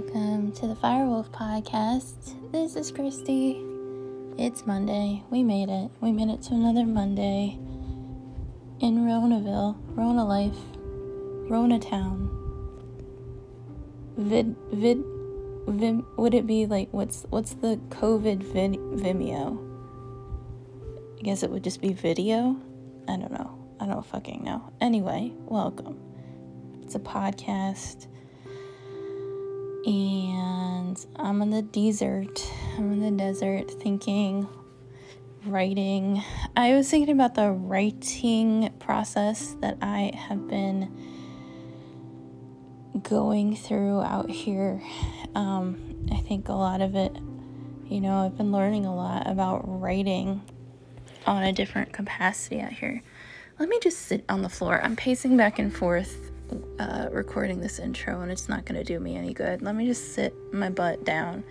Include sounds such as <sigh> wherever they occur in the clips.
Welcome to the Firewolf Podcast. This is Kristy. It's Monday. We made it. We made it to another Monday in Ronaville, Rona Life, Rona Town. Vid, vid, vim, would it be like, what's, what's the COVID vid, Vimeo? I guess it would just be video? I don't know. I don't fucking know. Anyway, welcome. It's a podcast and I'm in the desert. I'm in the desert thinking, writing. I was thinking about the writing process that I have been going through out here. Um, I think a lot of it, you know, I've been learning a lot about writing on a different capacity out here. Let me just sit on the floor. I'm pacing back and forth uh, recording this intro and it's not going to do me any good. Let me just sit my butt down.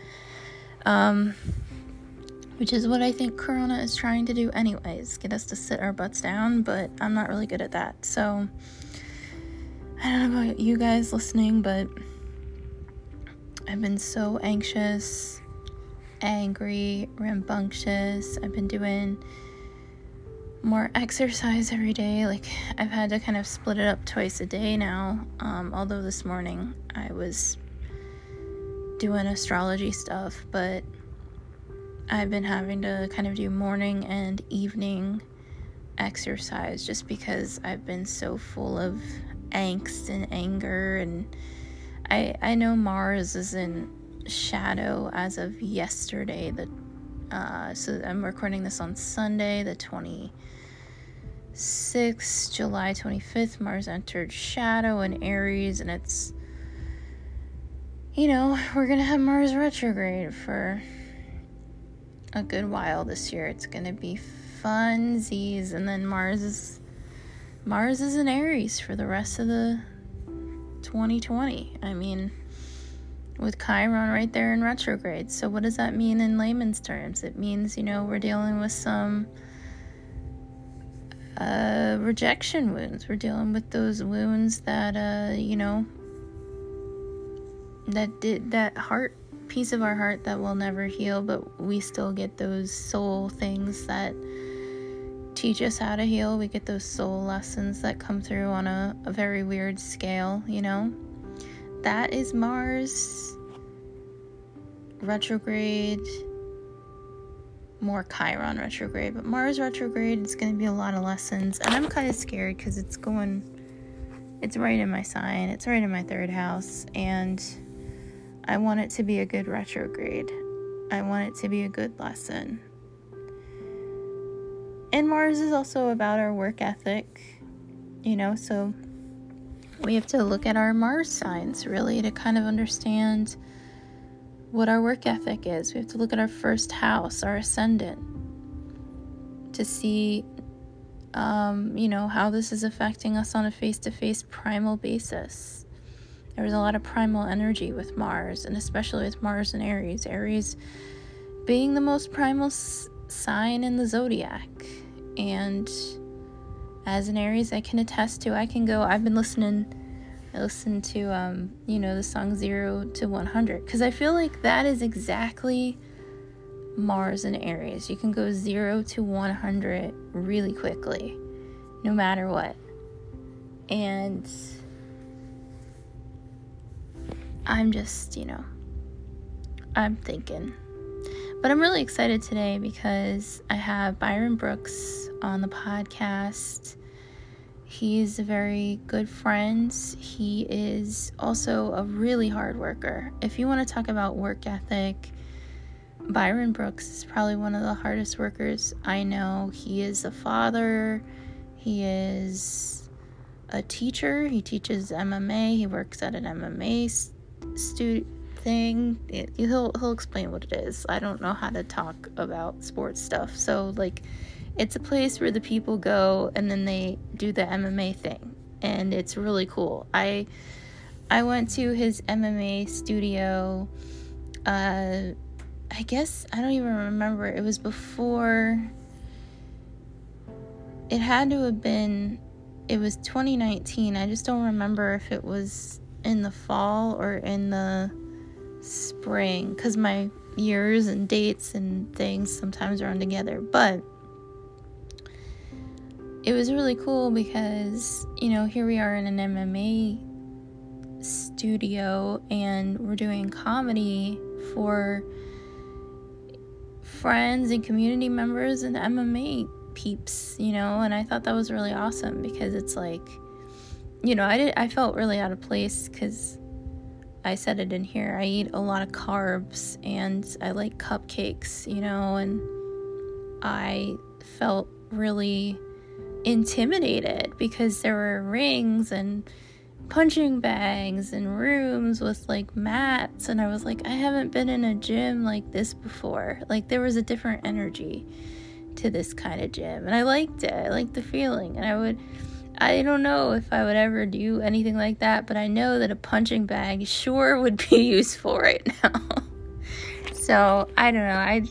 Um, which is what I think Corona is trying to do, anyways get us to sit our butts down, but I'm not really good at that. So, I don't know about you guys listening, but I've been so anxious, angry, rambunctious. I've been doing more exercise every day. Like I've had to kind of split it up twice a day now. Um, although this morning I was doing astrology stuff, but I've been having to kind of do morning and evening exercise just because I've been so full of angst and anger and I I know Mars is in shadow as of yesterday the uh, so I'm recording this on Sunday, the 26th, July 25th. Mars entered Shadow and Aries, and it's, you know, we're gonna have Mars retrograde for a good while this year. It's gonna be funsies, and then Mars is Mars is in Aries for the rest of the 2020. I mean with Chiron right there in retrograde. So, what does that mean in layman's terms? It means, you know, we're dealing with some uh, rejection wounds. We're dealing with those wounds that, uh, you know, that did that heart piece of our heart that will never heal, but we still get those soul things that teach us how to heal. We get those soul lessons that come through on a, a very weird scale, you know that is Mars retrograde, more Chiron retrograde, but Mars retrograde is going to be a lot of lessons, and I'm kind of scared because it's going, it's right in my sign, it's right in my third house, and I want it to be a good retrograde. I want it to be a good lesson. And Mars is also about our work ethic, you know, so we have to look at our Mars signs really to kind of understand what our work ethic is. We have to look at our first house, our ascendant, to see, um, you know, how this is affecting us on a face to face primal basis. There was a lot of primal energy with Mars, and especially with Mars and Aries. Aries being the most primal s- sign in the zodiac. And as an Aries, I can attest to, I can go, I've been listening I listen to um, you know, the song 0 to 100 cuz I feel like that is exactly Mars and Aries. You can go 0 to 100 really quickly no matter what. And I'm just, you know, I'm thinking. But I'm really excited today because I have Byron Brooks on the podcast He's a very good friend. He is also a really hard worker. If you want to talk about work ethic, Byron Brooks is probably one of the hardest workers I know. He is a father, he is a teacher, he teaches MMA, he works at an MMA stu- thing. It, he'll he'll explain what it is. I don't know how to talk about sports stuff. So like it's a place where the people go and then they do the MMA thing, and it's really cool. I I went to his MMA studio. Uh, I guess I don't even remember. It was before. It had to have been. It was 2019. I just don't remember if it was in the fall or in the spring because my years and dates and things sometimes run together. But it was really cool because, you know, here we are in an MMA studio and we're doing comedy for friends and community members and MMA peeps, you know, and I thought that was really awesome because it's like, you know, I did I felt really out of place cuz I said it in here. I eat a lot of carbs and I like cupcakes, you know, and I felt really intimidated because there were rings and punching bags and rooms with like mats and I was like I haven't been in a gym like this before. Like there was a different energy to this kind of gym and I liked it. I liked the feeling and I would I don't know if I would ever do anything like that, but I know that a punching bag sure would be <laughs> useful right now. <laughs> so, I don't know. I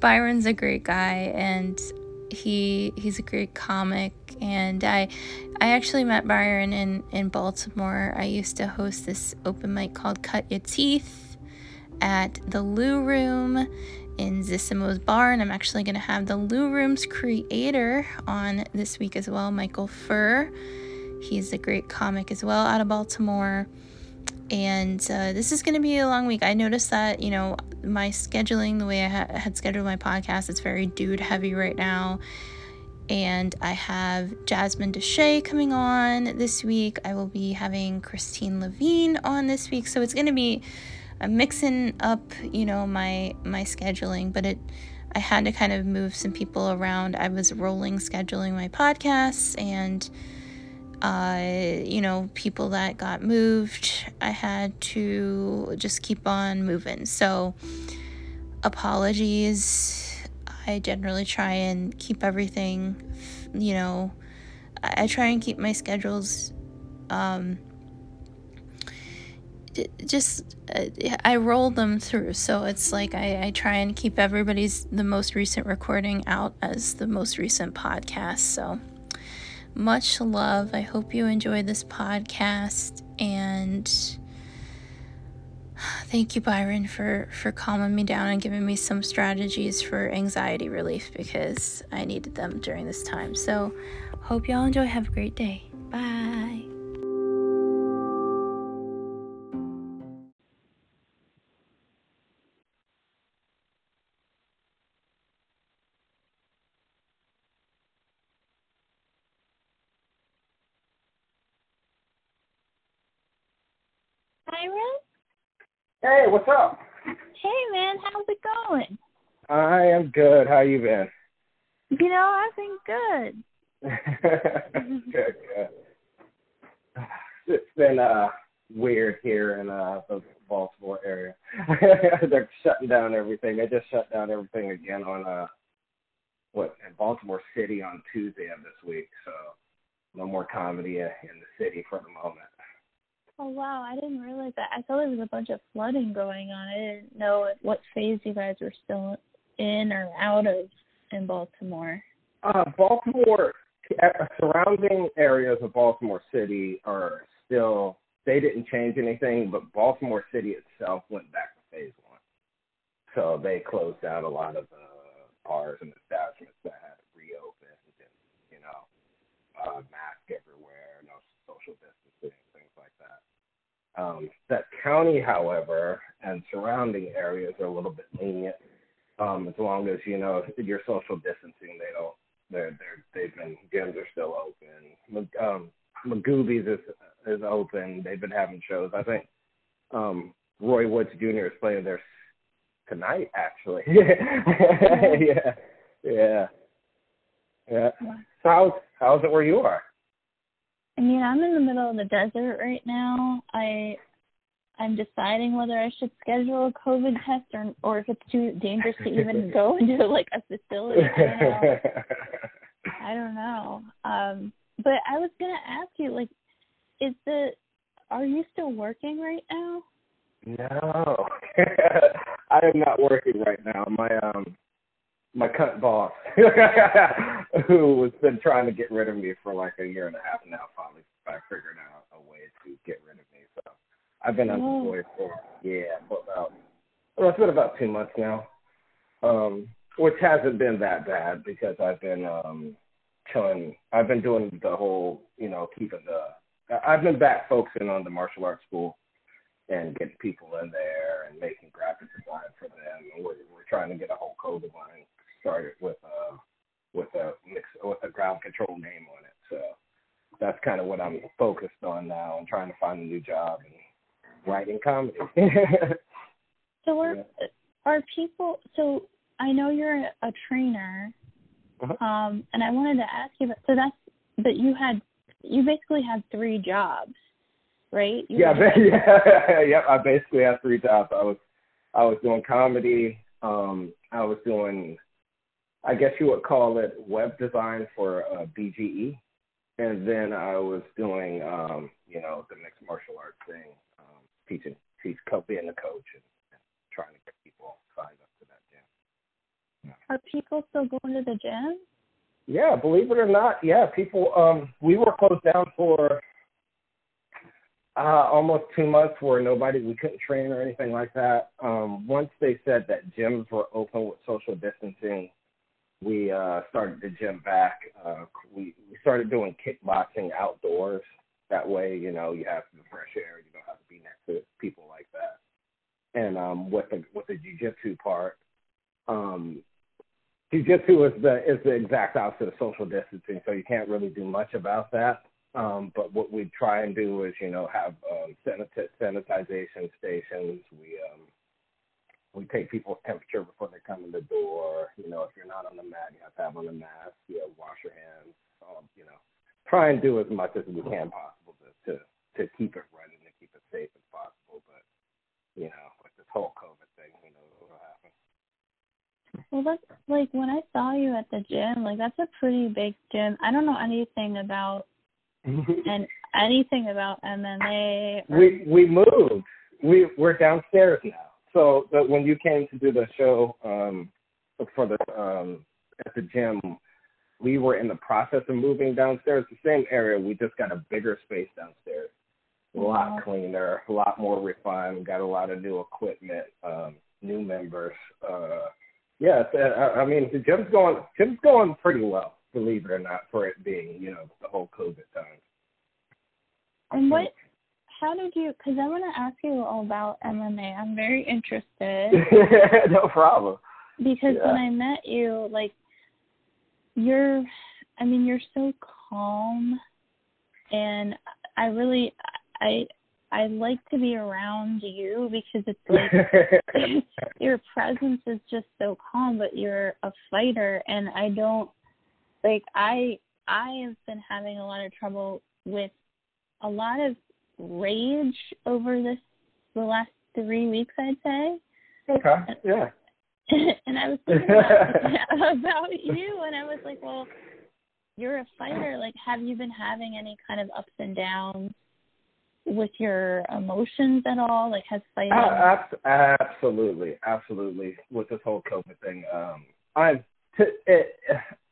Byron's a great guy and he he's a great comic and I I actually met Byron in in Baltimore. I used to host this open mic called Cut Your Teeth at the Lou Room in Zissimo's bar, and I'm actually going to have the Lou Room's creator on this week as well, Michael Furr. He's a great comic as well out of Baltimore. And uh, this is going to be a long week. I noticed that, you know, my scheduling, the way I ha- had scheduled my podcast, it's very dude heavy right now. And I have Jasmine Deshay coming on this week. I will be having Christine Levine on this week. So it's going to be I'm mixing up, you know, my my scheduling, but it I had to kind of move some people around. I was rolling scheduling my podcasts and uh, you know, people that got moved, I had to just keep on moving. So, apologies. I generally try and keep everything, you know, I, I try and keep my schedules um, just uh, I roll them through. So it's like I, I try and keep everybody's the most recent recording out as the most recent podcast. So much love. I hope you enjoy this podcast and thank you Byron for for calming me down and giving me some strategies for anxiety relief because I needed them during this time. So hope y'all enjoy. Have a great day. Bye. Hey, what's up? Hey, man, how's it going? I am good. How you been? You know, I've been good. <laughs> good, good. <sighs> It's been uh weird here in uh the Baltimore area. <laughs> They're shutting down everything. They just shut down everything again on uh what in Baltimore City on Tuesday of this week. So no more comedy in the city for the moment. Oh wow, I didn't realize that. I thought there was a bunch of flooding going on. I didn't know what phase you guys were still in or out of in Baltimore. Uh, Baltimore, uh, surrounding areas of Baltimore City are still. They didn't change anything, but Baltimore City itself went back to phase one. So they closed down a lot of the bars and establishments that had reopened, and you know, uh, mask everywhere, no social distancing um, that county, however, and surrounding areas are a little bit lenient. Um, as long as you know you're social distancing, they don't. They're they're they've been gyms are still open. Um, Magooby's is is open. They've been having shows. I think um, Roy Woods Jr. is playing there tonight. Actually, <laughs> yeah, yeah, yeah. So how's how's it where you are? I mean, I'm in the middle of the desert right now. I I'm deciding whether I should schedule a COVID test or or if it's too dangerous to even <laughs> go into like a facility. <laughs> I don't know. Um, but I was gonna ask you, like, is the are you still working right now? No, <laughs> I am not working right now. My um my cunt boss, <laughs> who has been trying to get rid of me for like a year and a half now, finally I figured out a way to get rid of me. So I've been unemployed for yeah, uh, Well, it's been about two months now, um, which hasn't been that bad because I've been um, chilling. I've been doing the whole, you know, keeping the. I've been back focusing on the martial arts school and getting people in there and making graphic design for them. And we're, we're trying to get a whole code of line started with uh with a mix with a ground control name on it. So that's kind of what I'm focused on now and trying to find a new job and writing comedy. <laughs> so are yeah. are people so I know you're a, a trainer. Uh-huh. Um and I wanted to ask you about so that's but you had you basically had three jobs, right? You yeah, <laughs> yeah, <laughs> yep. I basically had three jobs. I was I was doing comedy, um, I was doing I guess you would call it web design for uh, BGE, and then I was doing, um, you know, the mixed martial arts thing, um, teaching, teach, being the coach, and, and trying to get people signed up to that gym. Yeah. Are people still going to the gym? Yeah, believe it or not, yeah, people. Um, we were closed down for uh, almost two months where nobody, we couldn't train or anything like that. Um, once they said that gyms were open with social distancing, we uh, started the gym back. Uh, we we started doing kickboxing outdoors. That way, you know, you have the fresh air. You don't have to be next to people like that. And um, with the with the jujitsu part, um, jujitsu is the is the exact opposite of social distancing, so you can't really do much about that. Um, but what we try and do is, you know, have um, sanitization stations. We um, we take people's temperature before they come in the door. You know, if you're not on the mat, you have to have on a mask. You know, wash your hands. Um, you know, try and do as much as we can possible to to to keep it running and keep it safe as possible. But you know, with this whole COVID thing, who knows what'll happen. Well, that's like when I saw you at the gym. Like that's a pretty big gym. I don't know anything about <laughs> and anything about MMA. Or... We we moved. We we're downstairs now so but when you came to do the show um, for the um, at the gym, we were in the process of moving downstairs. The same area, we just got a bigger space downstairs, a lot cleaner, a lot more refined. Got a lot of new equipment, um, new members. Uh, yeah, I, I mean the gym's going gym's going pretty well, believe it or not, for it being you know the whole COVID time. And what how did you? Because I want to ask you all about MMA. I'm very interested. <laughs> no problem. Because yeah. when I met you, like, you're, I mean, you're so calm, and I really, I, I like to be around you because it's like <laughs> your presence is just so calm, but you're a fighter, and I don't, like, I, I have been having a lot of trouble with a lot of rage over this the last three weeks, I'd say. Okay. Yeah. <laughs> and I was thinking about, <laughs> <laughs> about you, and I was like, well, you're a fighter. Like, have you been having any kind of ups and downs with your emotions at all? Like, has fighting? Uh, absolutely, absolutely. With this whole COVID thing, um, I've to, it,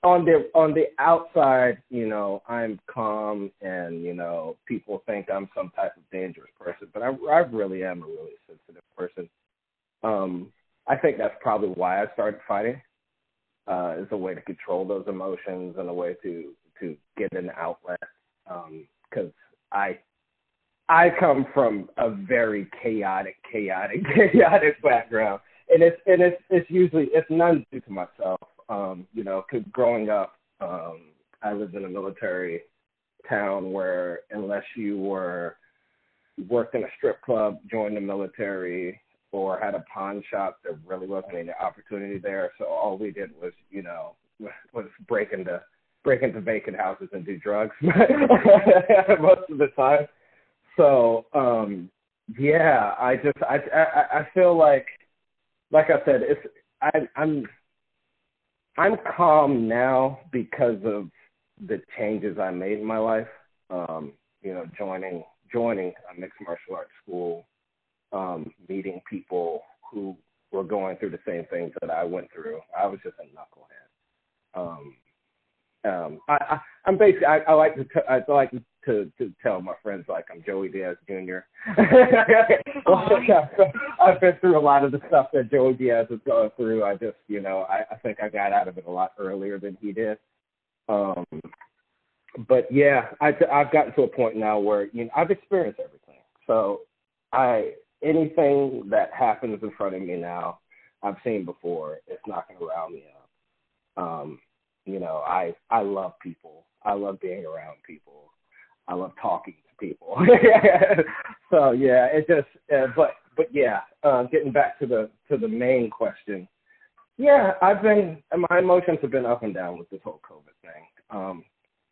on the on the outside, you know, I'm calm, and you know, people think I'm some type of dangerous person, but I, I really am a really sensitive person. Um, I think that's probably why I started fighting, uh, as a way to control those emotions and a way to to get an outlet. Because um, I I come from a very chaotic, chaotic, <laughs> chaotic background, and it's and it's it's usually it's none due to myself. Um, you know, cause growing up, um, I lived in a military town where unless you were worked in a strip club, joined the military, or had a pawn shop, there really wasn't any opportunity there. So all we did was, you know, <laughs> was break into break into vacant houses and do drugs <laughs> most of the time. So um yeah, I just I I, I feel like like I said, it's I I'm I'm calm now because of the changes I made in my life. Um, you know, joining joining a mixed martial arts school, um, meeting people who were going through the same things that I went through. I was just a knucklehead. Um, um, I, I I'm basically I, I like to I like to to to tell my friends like I'm Joey Diaz Jr. <laughs> <laughs> I've been through a lot of the stuff that Joey Diaz has gone through. I just you know I, I think I got out of it a lot earlier than he did. Um, but yeah, I I've gotten to a point now where you know I've experienced everything. So I anything that happens in front of me now, I've seen before. It's not going to rile me up. Um, you know, I I love people. I love being around people. I love talking to people. <laughs> so yeah, it just. Uh, but but yeah, uh, getting back to the to the main question. Yeah, I've been my emotions have been up and down with this whole COVID thing. Um,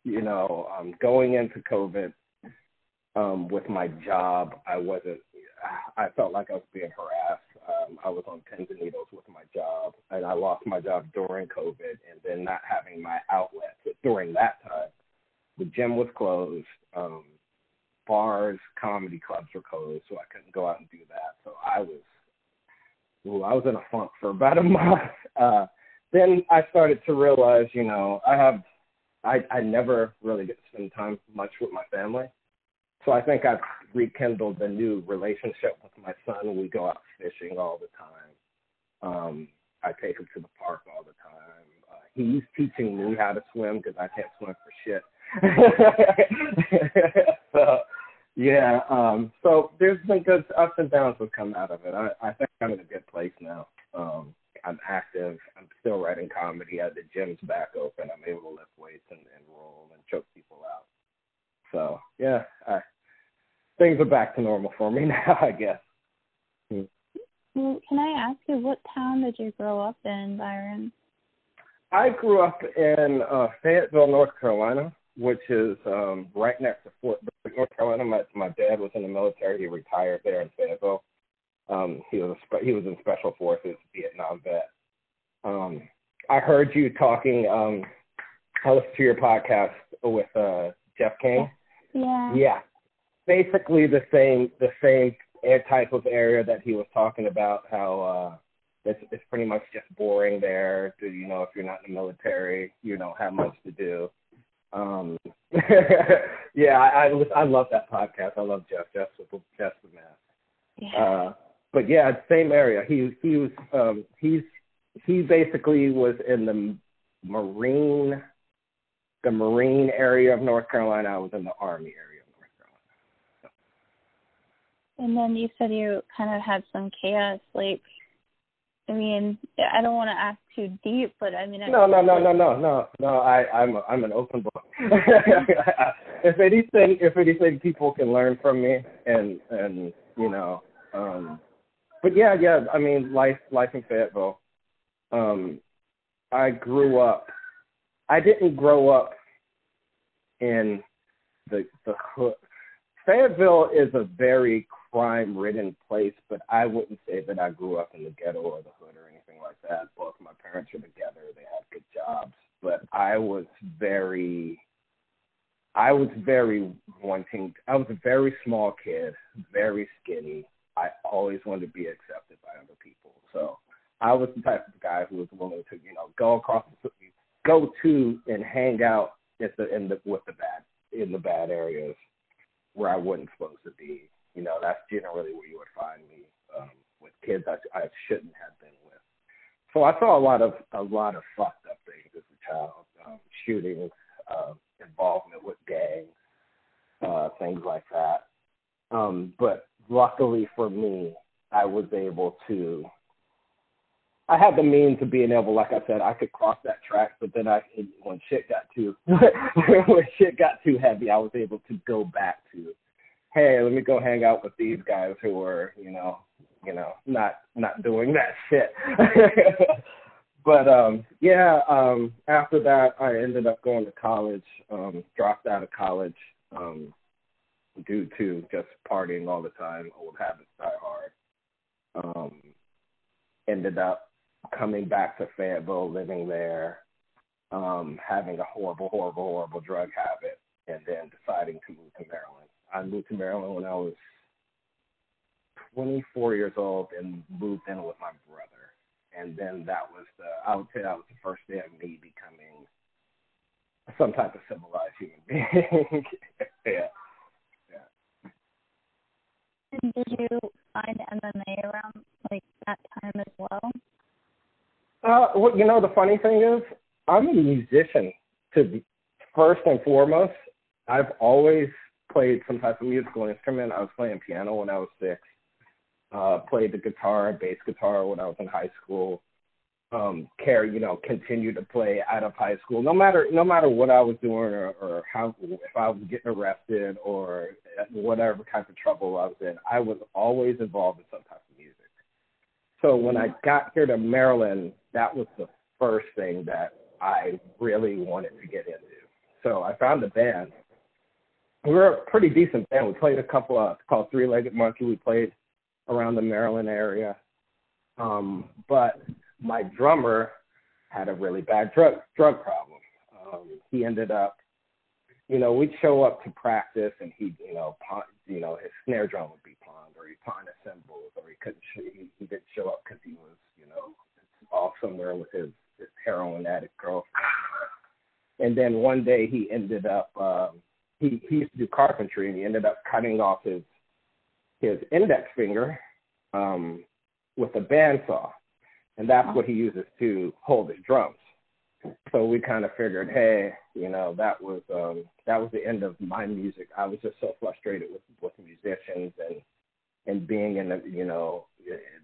you know, um, going into COVID um, with my job, I wasn't. I felt like I was being harassed. Um, I was on pins and needles with my job, and I lost my job during COVID, and then not having my outlet during that time. The gym was closed. Um, bars, comedy clubs were closed, so I couldn't go out and do that. So I was, ooh, I was in a funk for about a <laughs> month. Uh, then I started to realize, you know, I have, I, I never really get to spend time much with my family. So I think I've rekindled a new relationship with my son. We go out fishing all the time. Um, I take him to the park all the time. Uh, he's teaching me how to swim because I can't swim for shit. <laughs> so yeah, um, so there's been good ups and downs that come out of it. I, I think I'm in a good place now. Um, I'm active. I'm still writing comedy. Uh, the gym's back open. I'm able to lift weights and, and roll and choke people out. So yeah, I, things are back to normal for me <laughs> now, I guess. Hmm. Well, can I ask you what town did you grow up in, Byron? I grew up in uh, Fayetteville, North Carolina, which is um, right next to Fort Bragg, North Carolina. My my dad was in the military. He retired there in Fayetteville. Um, he was a, he was in Special Forces, Vietnam vet. Um, I heard you talking. Um, I listened to your podcast with uh, Jeff King. Yeah. Yeah. Basically the same the same type of area that he was talking about. How uh, it's it's pretty much just boring there. You know, if you're not in the military, you don't have much to do. Um, <laughs> yeah, I, I I love that podcast. I love Jeff. Jeff's the Jeff's the man. Yeah. Uh, but yeah, same area. He he was um he's he basically was in the marine the marine area of North Carolina. I was in the army area of North Carolina. So. And then you said you kind of had some chaos like I mean, I don't want to ask too deep, but I mean, I no, no, no, no, no, no, no. I, I'm, a, I'm an open book. <laughs> if anything, if anything, people can learn from me, and and you know, um, but yeah, yeah. I mean, life, life in Fayetteville. Um, I grew up. I didn't grow up in the the hood. Fayetteville is a very crime ridden place, but I wouldn't say that I grew up in the ghetto or the hood or anything like that. Both my parents were together, they had good jobs, but I was very I was very wanting I was a very small kid, very skinny. I always wanted to be accepted by other people. So I was the type of guy who was willing to, you know, go across the go to and hang out at the in the with the bad in the bad areas where I wasn't supposed to be you know, that's generally where you would find me um, with kids I, I shouldn't have been with. So I saw a lot of a lot of fucked up things as a child, um, shootings, uh, involvement with gangs, uh, things like that. Um, but luckily for me, I was able to. I had the means of being able, like I said, I could cross that track. But then I, when shit got too, <laughs> when shit got too heavy, I was able to go back to hey, let me go hang out with these guys who are, you know, you know, not not doing that <laughs> shit. <laughs> but um yeah, um after that I ended up going to college, um, dropped out of college, um, due to just partying all the time, old habits die hard. Um ended up coming back to Fayetteville, living there, um, having a horrible, horrible, horrible drug habit, and then deciding to move to Maryland I moved to Maryland when I was 24 years old and moved in with my brother. And then that was the, I would say that was the first day of me becoming some type of civilized human being. <laughs> yeah. And did you find MMA around like that time as well? Uh, well, you know, the funny thing is, I'm a musician. To be, first and foremost, I've always played some type of musical instrument. I was playing piano when I was six. Uh, played the guitar, bass guitar when I was in high school. Um, care, you know, continued to play out of high school. No matter, no matter what I was doing or, or how, if I was getting arrested or whatever type of trouble I was in, I was always involved in some type of music. So when I got here to Maryland, that was the first thing that I really wanted to get into. So I found a band. We were a pretty decent band. We played a couple of called Three Legged Monkey. We played around the Maryland area. Um, but my drummer had a really bad drug drug problem. Um, he ended up, you know, we'd show up to practice, and he, you know, pawn, you know, his snare drum would be pawned, or he pawned his cymbals, or he couldn't, sh- he, he didn't show up because he was, you know, off somewhere with his, his heroin addict girlfriend. And then one day he ended up, um, he, he used to do carpentry, and he ended up cutting off his his index finger um, with a bandsaw, and that's what he uses to hold his drums. So we kind of figured, hey, you know, that was um, that was the end of my music. I was just so frustrated with with musicians and and being in the you know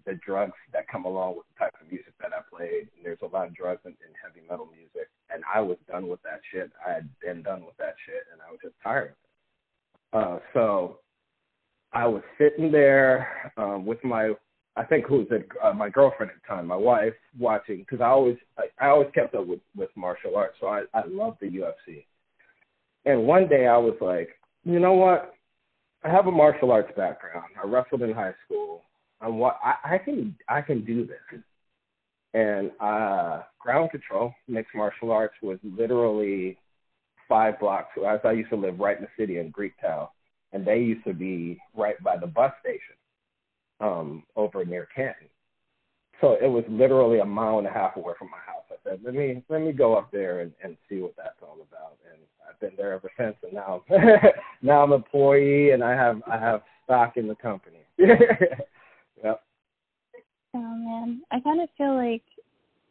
the drugs that come along with the type of music that I played. And there's a lot of drugs in, in heavy metal music, and I was done with that shit. I had been done with that shit, and I was just tired of it. Uh, so I was sitting there um, with my, I think who was it, uh, my girlfriend at the time, my wife, watching because I always, I, I always kept up with with martial arts, so I I loved the UFC. And one day I was like, you know what? I have a martial arts background. I wrestled in high school. I'm what I, I can I can do this. And uh, ground control, mixed martial arts, was literally five blocks. As I used to live right in the city in Greektown, and they used to be right by the bus station um, over near Canton. So it was literally a mile and a half away from my house. Said, let me let me go up there and, and see what that's all about. And I've been there ever since. And now <laughs> now I'm an employee and I have I have stock in the company. <laughs> yep. Oh man, I kind of feel like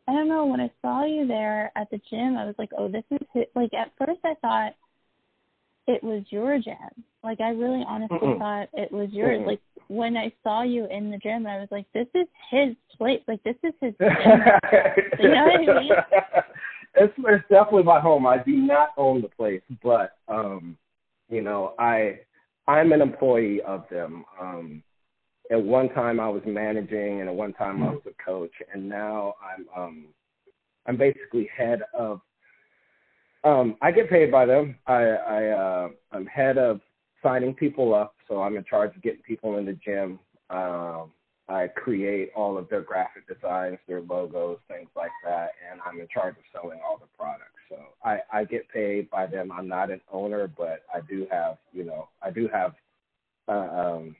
I don't know. When I saw you there at the gym, I was like, oh, this is his. like. At first, I thought it was your gym. Like I really honestly Mm-mm. thought it was yours. Mm-mm. Like when I saw you in the gym, I was like, this is his place. Like this is his. <laughs> you know what I mean? <laughs> It's, it's definitely my home. I do not own the place, but um, you know, I I'm an employee of them. Um, at one time I was managing, and at one time I was a coach, and now I'm um, I'm basically head of um, I get paid by them. I, I uh, I'm head of signing people up, so I'm in charge of getting people in the gym. Um, I create all of their graphic designs, their logos, things like that, and I'm in charge of selling all the products. So I, I get paid by them. I'm not an owner, but I do have, you know, I do have uh, um,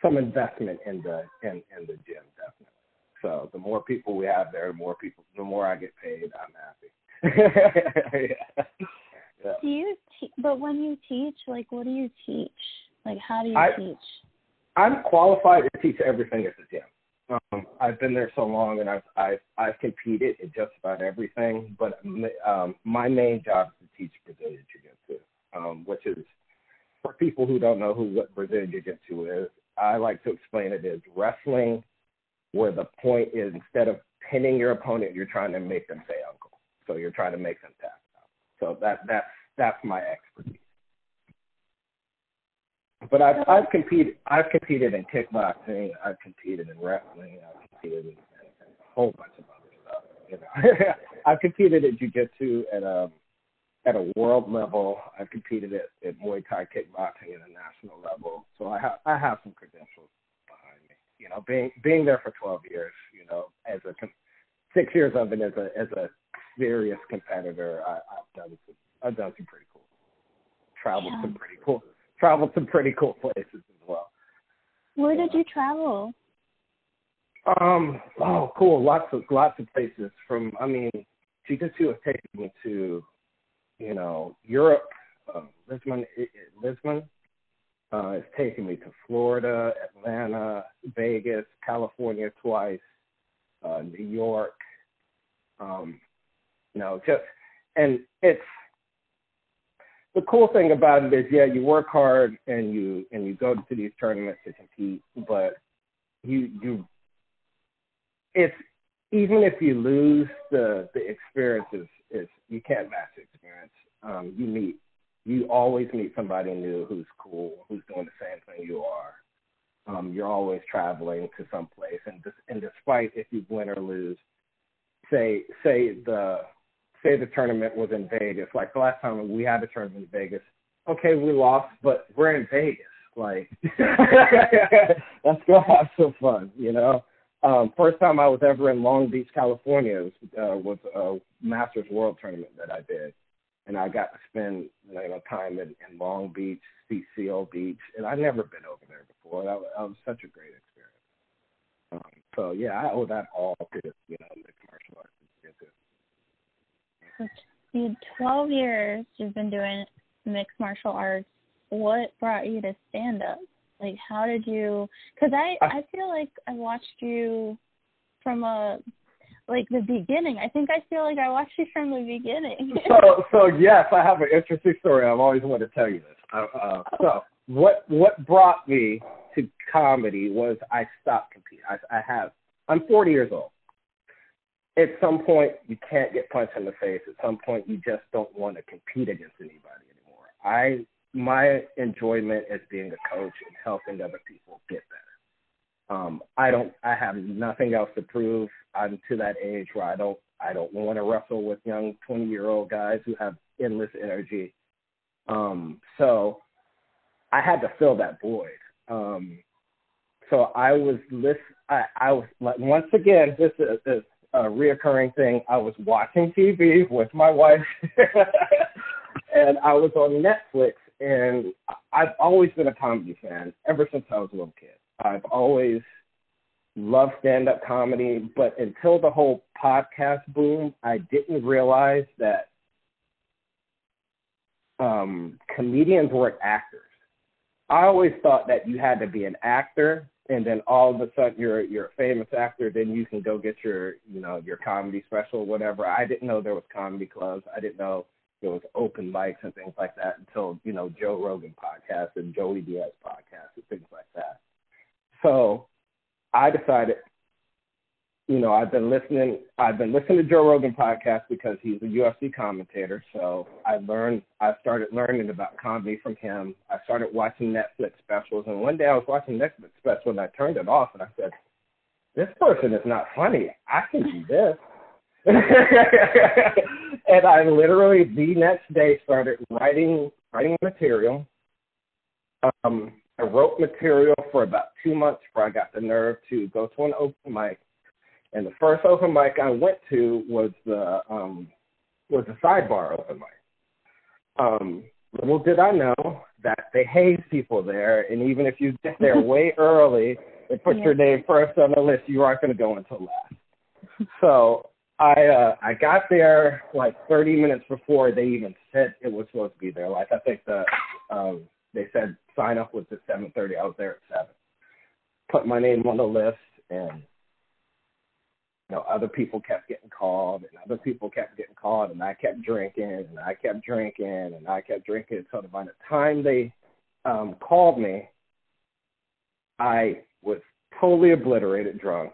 some investment in the in, in the gym, definitely. So the more people we have there, the more people, the more I get paid. I'm happy. <laughs> yeah. Do you? Te- but when you teach, like, what do you teach? Like, how do you I, teach? I'm qualified to teach everything at the gym. Um, I've been there so long, and I've I've I've competed in just about everything. But um, my main job is to teach Brazilian Jiu-Jitsu, um, which is for people who don't know who what Brazilian Jiu-Jitsu is. I like to explain it as wrestling, where the point is instead of pinning your opponent, you're trying to make them say uncle. So you're trying to make them tap out. So that that's that's my expertise. But I've I've competed I've competed in kickboxing, I've competed in wrestling, I've competed in, in, a whole bunch of other stuff. You know, <laughs> I've competed at jujitsu at um, at a world level. I've competed at, at Muay Thai kickboxing at a national level. So I have I have some credentials behind me. You know, being being there for 12 years. You know, as a six years of it as a as a serious competitor, I, I've done some, I've done some pretty cool, traveled yeah. some pretty cool, traveled some pretty cool places as well. Where did you travel? Um. Oh, cool. Lots of lots of places. From I mean, jiu-jitsu has taken me to you know, Europe, um, Lisbon, Lisbon, uh, it's taken me to Florida, Atlanta, Vegas, California twice, uh, New York. Um, you know, just and it's the cool thing about it is, yeah, you work hard and you and you go to these tournaments to compete, but you you it's even if you lose the the experience is, is you can't match the experience. Um, you meet you always meet somebody new who's cool, who's doing the same thing you are. Um, you're always traveling to some place, and and despite if you win or lose, say say the say the tournament was in Vegas, like the last time we had a tournament in Vegas, okay, we lost, but we're in Vegas. Like, <laughs> let's go have some fun, you know? Um, first time I was ever in Long Beach, California was, uh, was a Masters World Tournament that I did. And I got to spend you know, time in, in Long Beach, Seal Beach, and I'd never been over there before. That was, that was such a great experience. Um, so yeah, I owe that all to you know the commercial arts for 12 years you've been doing mixed martial arts. What brought you to stand up? Like, how did you? Because I I feel like I watched you from a like the beginning. I think I feel like I watched you from the beginning. so so yes, I have an interesting story. I've always wanted to tell you this. Uh, uh, so what what brought me to comedy was I stopped competing. I, I have I'm 40 years old at some point you can't get punched in the face. At some point you just don't want to compete against anybody anymore. I my enjoyment is being a coach and helping other people get better. Um, I don't I have nothing else to prove. I'm to that age where I don't I don't want to wrestle with young twenty year old guys who have endless energy. Um, so I had to fill that void. Um, so I was list I, I was like once again this is, is a reoccurring thing. I was watching TV with my wife, <laughs> and I was on Netflix, and I've always been a comedy fan ever since I was a little kid. I've always loved stand up comedy, but until the whole podcast boom, I didn't realize that um, comedians weren't actors. I always thought that you had to be an actor and then all of a sudden you're you're a famous actor, then you can go get your you know your comedy special whatever. I didn't know there was comedy clubs. I didn't know there was open mics and things like that until you know Joe Rogan podcast and Joey Diaz podcast and things like that. So I decided you know, I've been listening. I've been listening to Joe Rogan podcast because he's a UFC commentator. So I learned. I started learning about comedy from him. I started watching Netflix specials, and one day I was watching Netflix special, and I turned it off, and I said, "This person is not funny. I can do this." <laughs> and I literally the next day started writing writing material. Um, I wrote material for about two months before I got the nerve to go to an open mic and the first open mic I went to was the um, was the sidebar open mic. Um, little did I know that they haze people there, and even if you get there <laughs> way early and put yeah. your name first on the list, you aren't going to go until last. so I uh, I got there like 30 minutes before they even said it was supposed to be there. Like I think the um, they said sign up was at 7:30. I was there at seven. Put my name on the list and know, other people kept getting called and other people kept getting called and I kept drinking and I kept drinking and I kept drinking. So by the time they um, called me, I was totally obliterated drunk.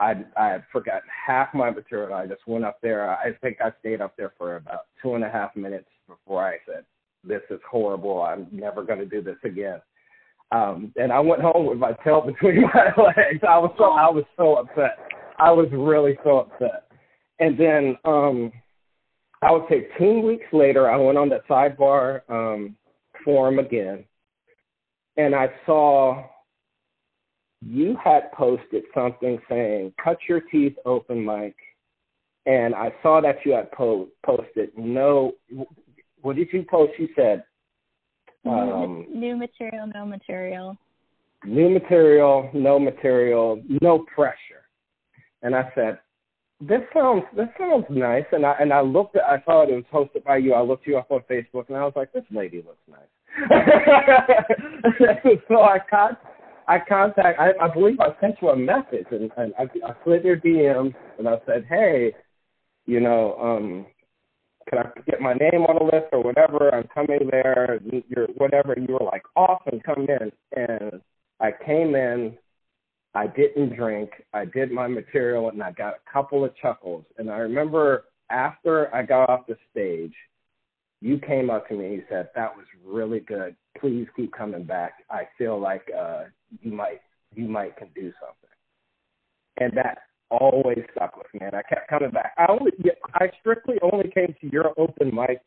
I I had forgotten half my material. I just went up there. I think I stayed up there for about two and a half minutes before I said, "This is horrible. I'm never going to do this again." Um, and I went home with my tail <laughs> between my legs. I was so I was so upset. I was really so upset. And then um I would say two weeks later I went on that sidebar um forum again. And I saw you had posted something saying cut your teeth open mic. And I saw that you had po- posted no what did you post? You said um, new material no material. new material no material no pressure and I said, this sounds this sounds nice, and I and I looked at I saw it, was hosted by you. I looked you up on Facebook, and I was like, this lady looks nice. <laughs> so I con I contact I, I believe I sent you a message, and, and I, I slid your DMs, and I said, hey, you know, um, can I get my name on the list or whatever? I'm coming there, you're whatever. You were like, awesome, come in, and I came in I didn't drink. I did my material and I got a couple of chuckles. And I remember after I got off the stage, you came up to me and you said, That was really good. Please keep coming back. I feel like uh you might you might can do something. And that always stuck with me and I kept coming back. I only I strictly only came to your open mic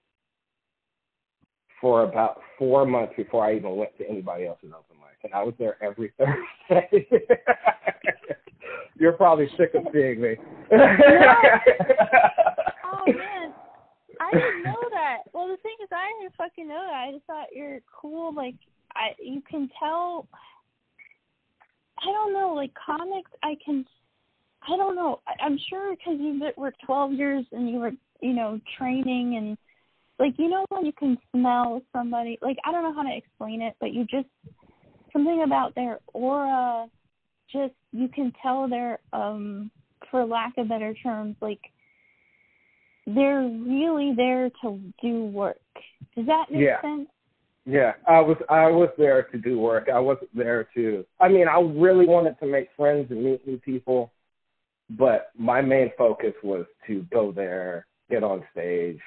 for about four months before I even went to anybody else's open mic and I was there every <laughs> Thursday. You're probably sick of seeing me. <laughs> oh man, I didn't know that. Well, the thing is, I didn't fucking know that. I just thought you're cool. Like, I you can tell. I don't know, like comics. I can. I don't know. I, I'm sure because you were 12 years and you were, you know, training and like you know when you can smell somebody. Like I don't know how to explain it, but you just something about their aura just you can tell they're um for lack of better terms like they're really there to do work does that make yeah. sense yeah i was i was there to do work i wasn't there to i mean i really wanted to make friends and meet new people but my main focus was to go there get on stage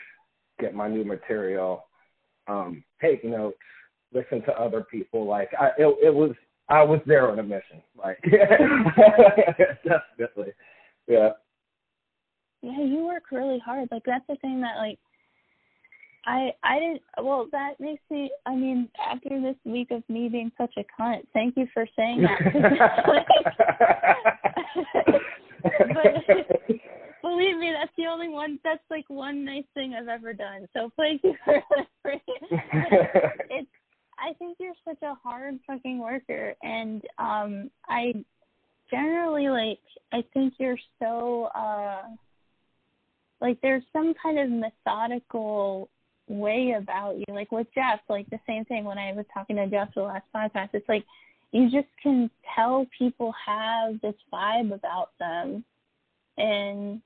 get my new material um take notes listen to other people. Like I, it, it was, I was there on a mission. Like <laughs> definitely, yeah. Yeah, you work really hard. Like that's the thing that like I I didn't well that makes me I mean after this week of me being such a cunt thank you for saying that <laughs> <laughs> but believe me that's the only one that's like one nice thing I've ever done so thank you for, <laughs> for <laughs> it's I think you're such a hard fucking worker, and um, I generally like. I think you're so uh, like there's some kind of methodical way about you. Like with Jeff, like the same thing when I was talking to Jeff the last podcast. It's like you just can tell people have this vibe about them, and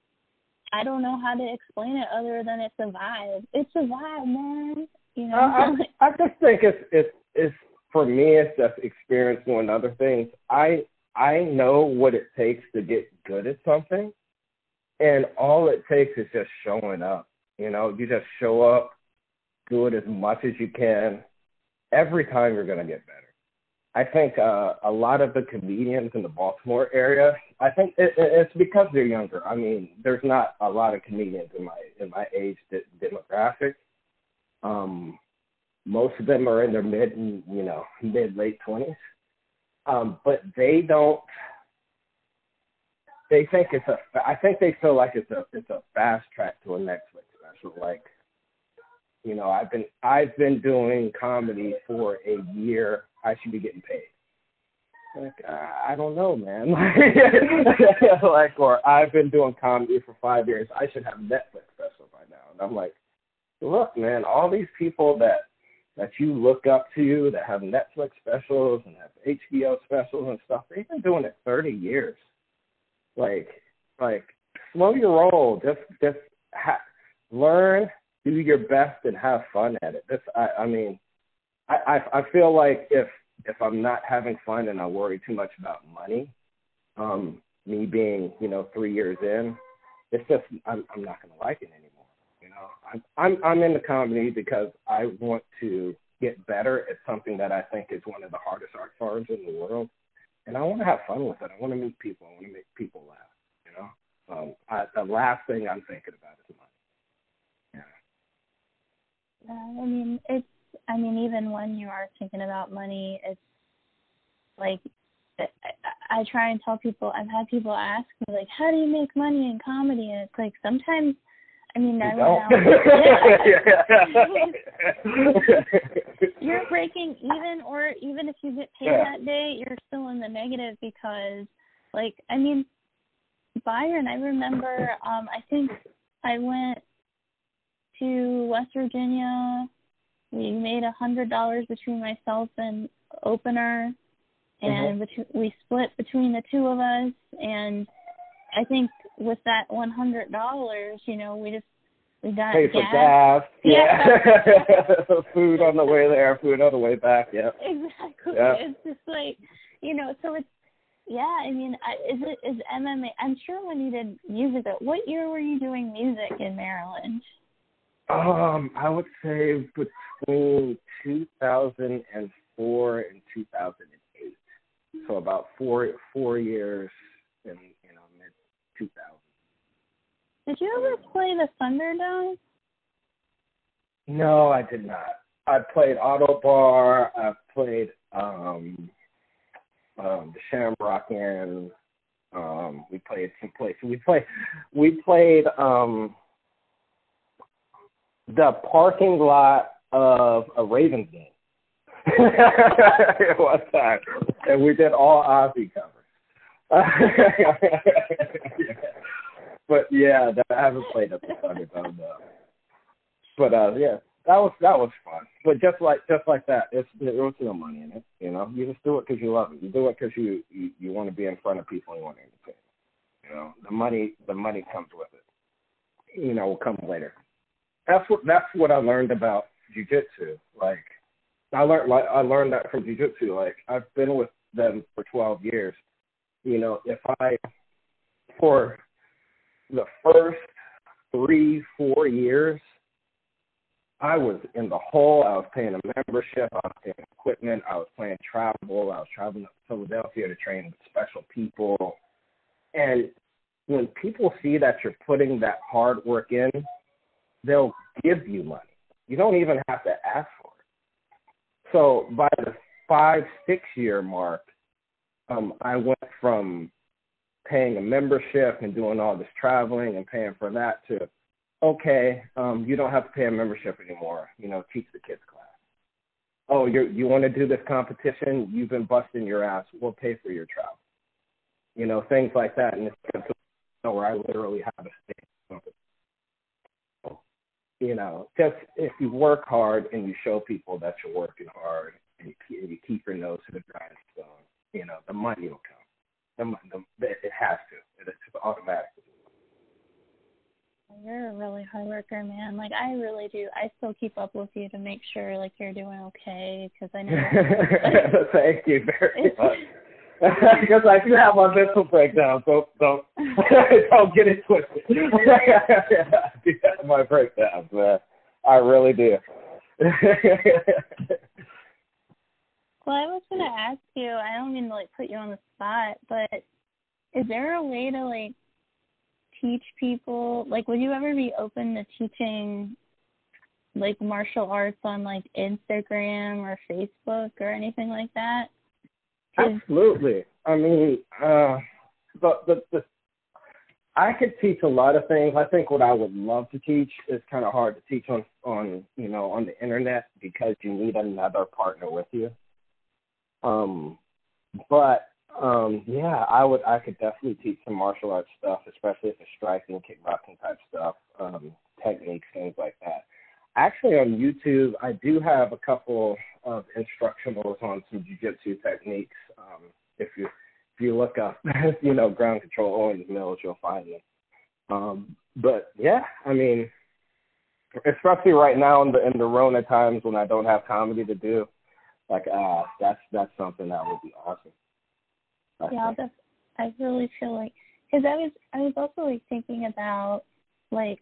I don't know how to explain it other than it's a vibe. It's a vibe, man. You know, I, I, I just think it's it's it's for me. It's just experience doing other things. I I know what it takes to get good at something, and all it takes is just showing up. You know, you just show up, do it as much as you can. Every time you're gonna get better. I think uh, a lot of the comedians in the Baltimore area, I think it, it, it's because they're younger. I mean, there's not a lot of comedians in my in my age demographic. Um, most of them are in their mid you know mid late twenties, um, but they don't. They think it's a. I think they feel like it's a it's a fast track to a Netflix special. Like, you know, I've been I've been doing comedy for a year. I should be getting paid. Like, uh, I don't know, man. <laughs> like, or I've been doing comedy for five years. I should have Netflix special by now. And I'm like, look, man, all these people that that you look up to that have Netflix specials and have HBO specials and stuff, they've been doing it 30 years. Like, like slow your roll. Just, just ha- learn, do your best, and have fun at it. This, I, I mean, I, I, I feel like if if I'm not having fun and I worry too much about money, um, me being, you know, three years in, it's just I'm, I'm not to like it anymore You know, I'm I'm I'm in the comedy because I want to get better at something that I think is one of the hardest art forms in the world, and I want to have fun with it. I want to meet people. I want to make people laugh. You know, um, I, the last thing I'm thinking about is money. Yeah. Uh, I mean, it's. I mean, even when you are thinking about money, it's like I, I try and tell people. I've had people ask me like, "How do you make money in comedy?" And it's like sometimes I mean, I went <laughs> <laughs> you're breaking even, or even if you get paid yeah. that day, you're still in the negative because, like, I mean, Byron, I remember. Um, I think I went to West Virginia. We made a hundred dollars between myself and opener, and Mhm. between, we split between the two of us. And I think with that one hundred dollars, you know, we just we got Pay for gas. gas. <laughs> Yeah. <laughs> food on the way there, food on the way back. Yeah. Exactly. Yeah. It's just like, you know, so it's yeah. I mean, I, is it is MMA? I'm sure when you did music, what year were you doing music in Maryland? Um, I would say between 2004 and 2008. So about four four years in you know mid 2000. Did you ever play the Thunderdome? No, I did not. I played Ottobar. I played um, um, the Shamrock Inn. Um, we played some places. We played. We played um, the parking lot of a Ravens game. <laughs> One time, and we did all Ozzy covers. <laughs> but yeah, that, I haven't played at the Thunderdome though. But uh, yeah, that was that was fun. But just like just like that, it's there was no money in it. You know, you just do it because you love it. You do it because you you, you want to be in front of people and you want to entertain. You know, the money the money comes with it. You know, will come later. That's what that's what I learned about jujitsu. Like, I learned like I learned that from jujitsu. Like, I've been with them for 12 years. You know, if I for the first three four years I was in the hole. I was paying a membership. I was paying equipment. I was playing travel. I was traveling to Philadelphia to train with special people. And when people see that you're putting that hard work in, they'll give you money. You don't even have to ask for it. So by the five, six year mark, um, I went from paying a membership and doing all this traveling and paying for that to okay, um, you don't have to pay a membership anymore. You know, teach the kids class. Oh, you you want to do this competition? You've been busting your ass. We'll pay for your travel. You know, things like that. And it's where I literally have a state. You know, just if you work hard and you show people that you're working hard and you keep, and you keep your nose to the grindstone, you know, the money will come. The, the, it has to. It's automatic. You're a really hard worker, man. Like I really do. I still keep up with you to make sure like you're doing okay because I know. <laughs> <laughs> Thank you very much. <laughs> Because I do have my mental breakdown, so don't <laughs> don't get it twisted. <laughs> My breakdowns, man. I really do. well, I was gonna ask you. I don't mean to like put you on the spot, but is there a way to like teach people like would you ever be open to teaching like martial arts on like Instagram or Facebook or anything like that? Absolutely. I mean, uh the, the the I could teach a lot of things. I think what I would love to teach is kind of hard to teach on on you know on the internet because you need another partner with you. Um, but um, yeah, I would. I could definitely teach some martial arts stuff, especially if it's striking, kickboxing type stuff, um, techniques, things like that. Actually, on YouTube, I do have a couple of instructionals on some jiu-jitsu techniques. Um, if you if you look up, <laughs> you know, ground control Owings Mills, you'll find them. Um, but yeah, I mean, especially right now in the in the Rona times when I don't have comedy to do, like ah, that's that's something that would be awesome. Yeah, that's, I really feel like because I was I was also like thinking about like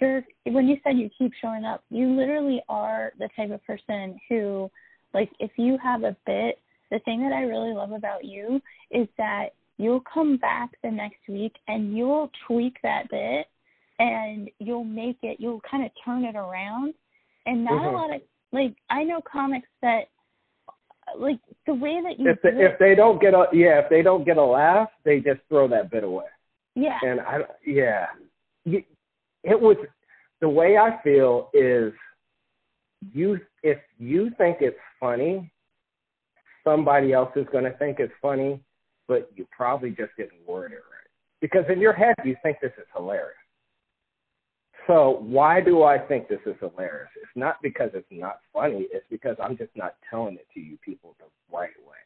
you're when you said you keep showing up, you literally are the type of person who like if you have a bit, the thing that I really love about you is that you'll come back the next week and you'll tweak that bit and you'll make it you'll kind of turn it around. And not Mhm. a lot of like I know comics that like the way that you if they, do it- if they don't get a yeah if they don't get a laugh they just throw that bit away. Yeah. And i yeah. You- it was the way i feel is you if you think it's funny somebody else is going to think it's funny but you probably just didn't word it right because in your head you think this is hilarious. So why do I think this is hilarious? It's not because it's not funny. It's because I'm just not telling it to you people the right way.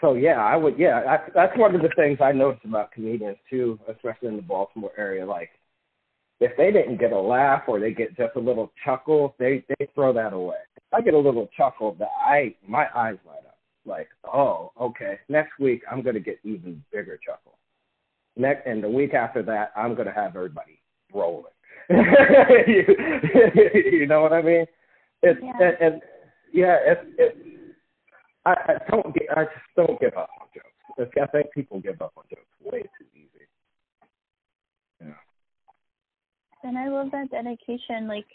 So yeah, I would. Yeah, that's one of the things I noticed about comedians too, especially in the Baltimore area. Like, if they didn't get a laugh or they get just a little chuckle, they they throw that away. If I get a little chuckle, that I my eyes light up. Like, oh, okay. Next week I'm gonna get even bigger chuckle. Next and the week after that, I'm gonna have everybody rolling. <laughs> you, <laughs> you know what I mean? It's yeah. and, and yeah, it's it, I, I don't get I just don't give up on jokes. I think people give up on jokes way too easy. Yeah. And I love that dedication. Like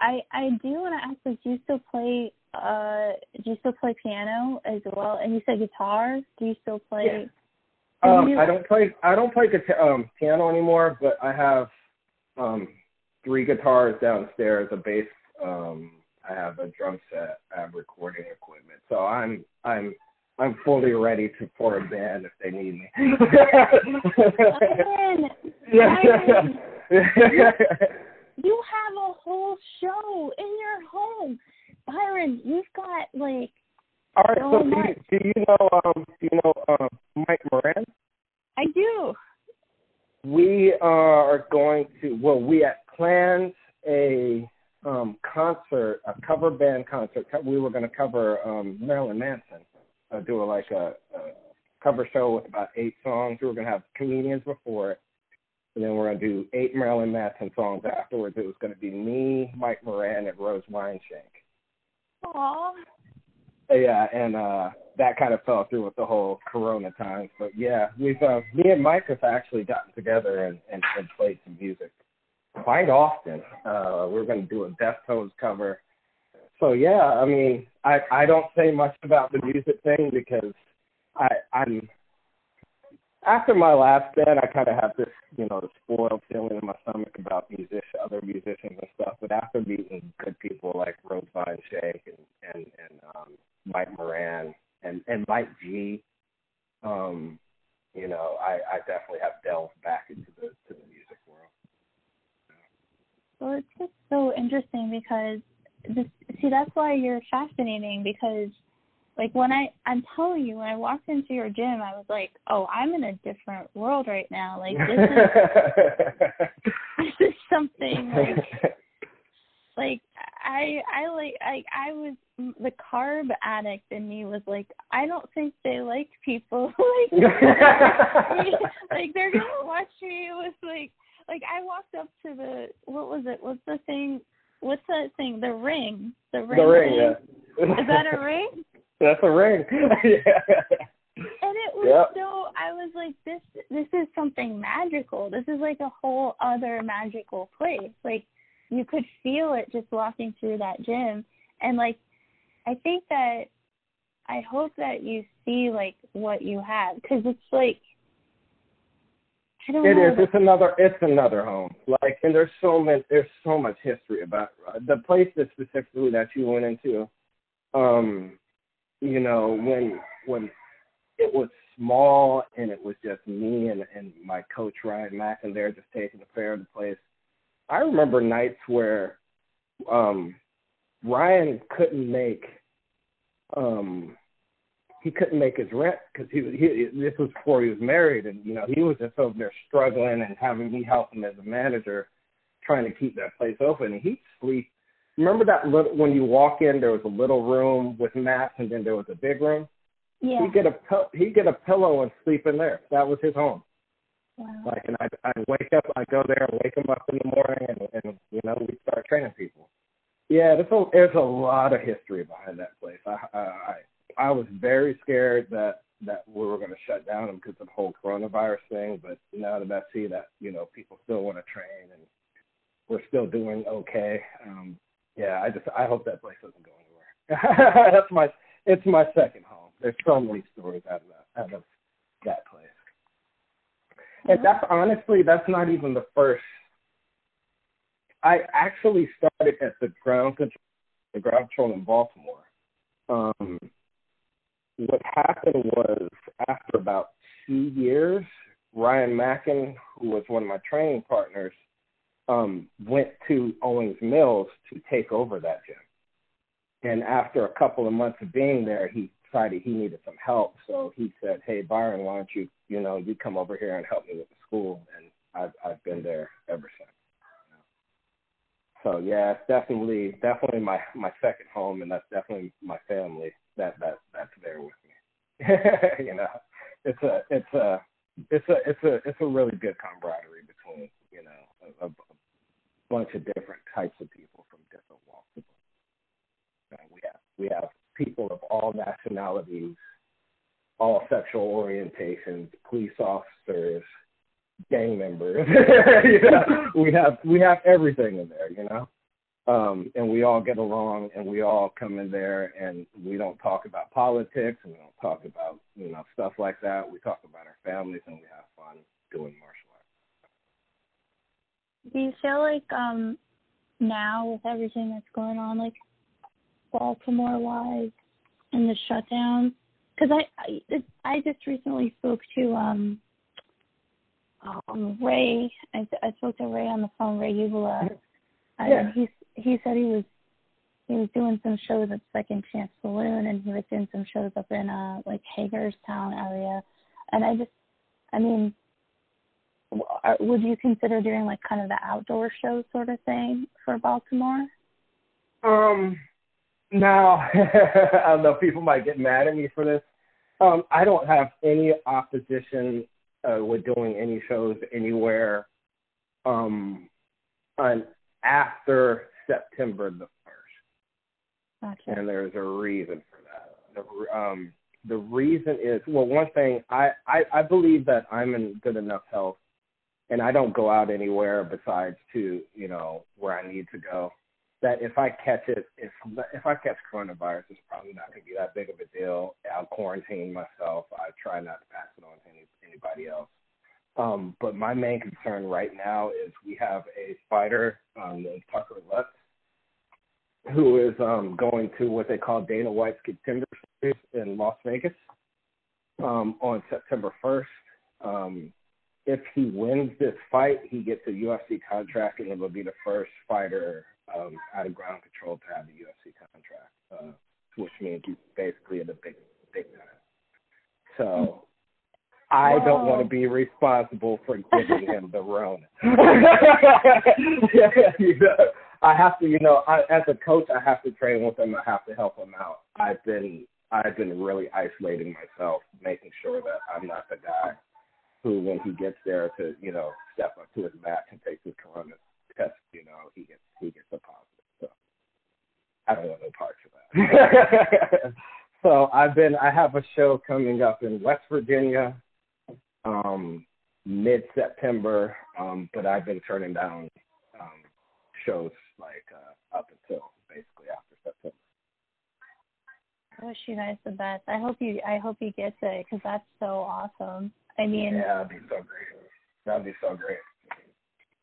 I I do want to ask, like, do you still play? Uh, do you still play piano as well? And you said guitar. Do you still play? Yeah. Um. I don't play. I don't play guitar, um, piano anymore, but I have um, three guitars downstairs, a bass. Um, I have a drum set. I have recording equipment. So I'm I'm I'm fully ready to for a band if they need me. <laughs> Byron, <laughs> you have a whole show in your home, Byron. You've got like. All right. So, so do, you, do you know um do you know um Mike Moran? I do we are going to well we had planned a um concert a cover band concert we were going to cover um marilyn manson uh, do a, like a, a cover show with about eight songs we were going to have comedians before it and then we're going to do eight marilyn manson songs afterwards it was going to be me mike moran and rose wineshank Aww. yeah and uh that kind of fell through with the whole Corona times. But yeah, we've uh, me and Mike have actually gotten together and, and, and played some music quite often. Uh, we're going to do a Deftones cover. So yeah, I mean, I I don't say much about the music thing because I I'm after my last band, I kind of have this, you know, spoiled feeling in my stomach about musicians, other musicians and stuff. But after meeting good people like Rose Vine Shake and and and um, Mike Moran, and and Mike G. Um, you know, I, I definitely have delved back into the to the music world. Well, it's just so interesting because this, see that's why you're fascinating because like when I I'm telling you when I walked into your gym I was like oh I'm in a different world right now. Like this is this <laughs> is <laughs> something like like I I like I I was the carb addict in me was like I don't think they like people. <laughs> Like like they're gonna watch me with like like I walked up to the what was it? What's the thing? What's that thing? The ring. The ring the ring yeah is that a ring that's a ring yeah <laughs> and it was yep. so I was like this this is something magical this is like a whole other magical place like you could feel it just walking through that gym and like i think that i hope that you see like what you have because it's like I don't it know. is. It's another. It's another home. Like, and there's so much. There's so much history about the place that specifically that you went into. Um, you know, when when it was small and it was just me and and my coach Ryan Mack and they're just taking care of the place. I remember nights where um Ryan couldn't make um he couldn't make his rent because he, he this was before he was married and you know he was just over there struggling and having me help him as a manager trying to keep that place open and he'd sleep remember that little when you walk in there was a little room with mats and then there was a big room yeah he'd get a he'd get a pillow and sleep in there that was his home Wow. Like, and I I wake up, I go there, and wake them up in the morning, and and you know we start training people. Yeah, there's a there's a lot of history behind that place. I I I was very scared that that we were going to shut down them because of the whole coronavirus thing. But now that I see that you know people still want to train and we're still doing okay, um, yeah, I just I hope that place doesn't go anywhere. <laughs> That's my it's my second home. There's so many stories out of that out of that place. And that's honestly, that's not even the first. I actually started at the ground control, the ground control in Baltimore. Um, what happened was after about two years, Ryan Mackin, who was one of my training partners, um, went to Owings Mills to take over that gym. And after a couple of months of being there, he decided he needed some help. So he said, "Hey Byron, why don't you, you know, you come over here and help me with the school?" And I've I've been there ever since. So yeah, it's definitely definitely my my second home, and that's definitely my family that that that's there with me. <laughs> you know, it's a it's a it's a it's a it's a really good camaraderie between you know a, a bunch of different types of people from different walks of life. We have we have people of all nationalities, all sexual orientations, police officers, gang members. <laughs> you know, we have we have everything in there, you know. Um, and we all get along and we all come in there and we don't talk about politics and we don't talk about, you know, stuff like that. We talk about our families and we have fun doing martial. Do you feel like um now with everything that's going on, like Baltimore wise and the shutdown? Because I, I I just recently spoke to um um Ray. I I spoke to Ray on the phone, Ray Ubala. Yeah. And he he said he was he was doing some shows at Second Chance Saloon, and he was doing some shows up in uh like Hagerstown area. And I just, I mean, are- would you consider doing like kind of the outdoor show sort of thing for Baltimore? Um, now <laughs> I don't know. People might get mad at me for this. Um, I don't have any opposition uh, with doing any shows anywhere. Um, on after September the first, Gotcha. and there's a reason for that. The, um, the reason is well, one thing I, I I believe that I'm in good enough health, and I don't go out anywhere besides to you know where I need to go that if I catch it, if if I catch coronavirus, it's probably not going to be that big of a deal. I'll quarantine myself. I try not to pass it on to any, anybody else. Um, but my main concern right now is we have a fighter um, named Tucker Lutz who is um, going to what they call Dana White's Contender Series in Las Vegas um, on September 1st. Um, if he wins this fight, he gets a UFC contract, and it will be the first fighter um, out of ground control to have a UFC contract, uh, which means he's basically in the big big time. So I don't want to be responsible for giving <laughs> him the Rona. you <laughs> know, I have to, you know, I, as a coach, I have to train with him. I have to help him out. I've been I've been really isolating myself, making sure that I'm not the guy who, when he gets there to, you know, step up to his match and take his corona test, you know, he gets he gets a positive. So I don't want no parts of that. <laughs> so I've been I have a show coming up in West Virginia, um, mid September, um, but I've been turning down um shows like uh up until basically after September. I wish you guys the best. I hope you I hope you get it because that's so awesome. I mean, Yeah, that'd be so great. That'd be so great.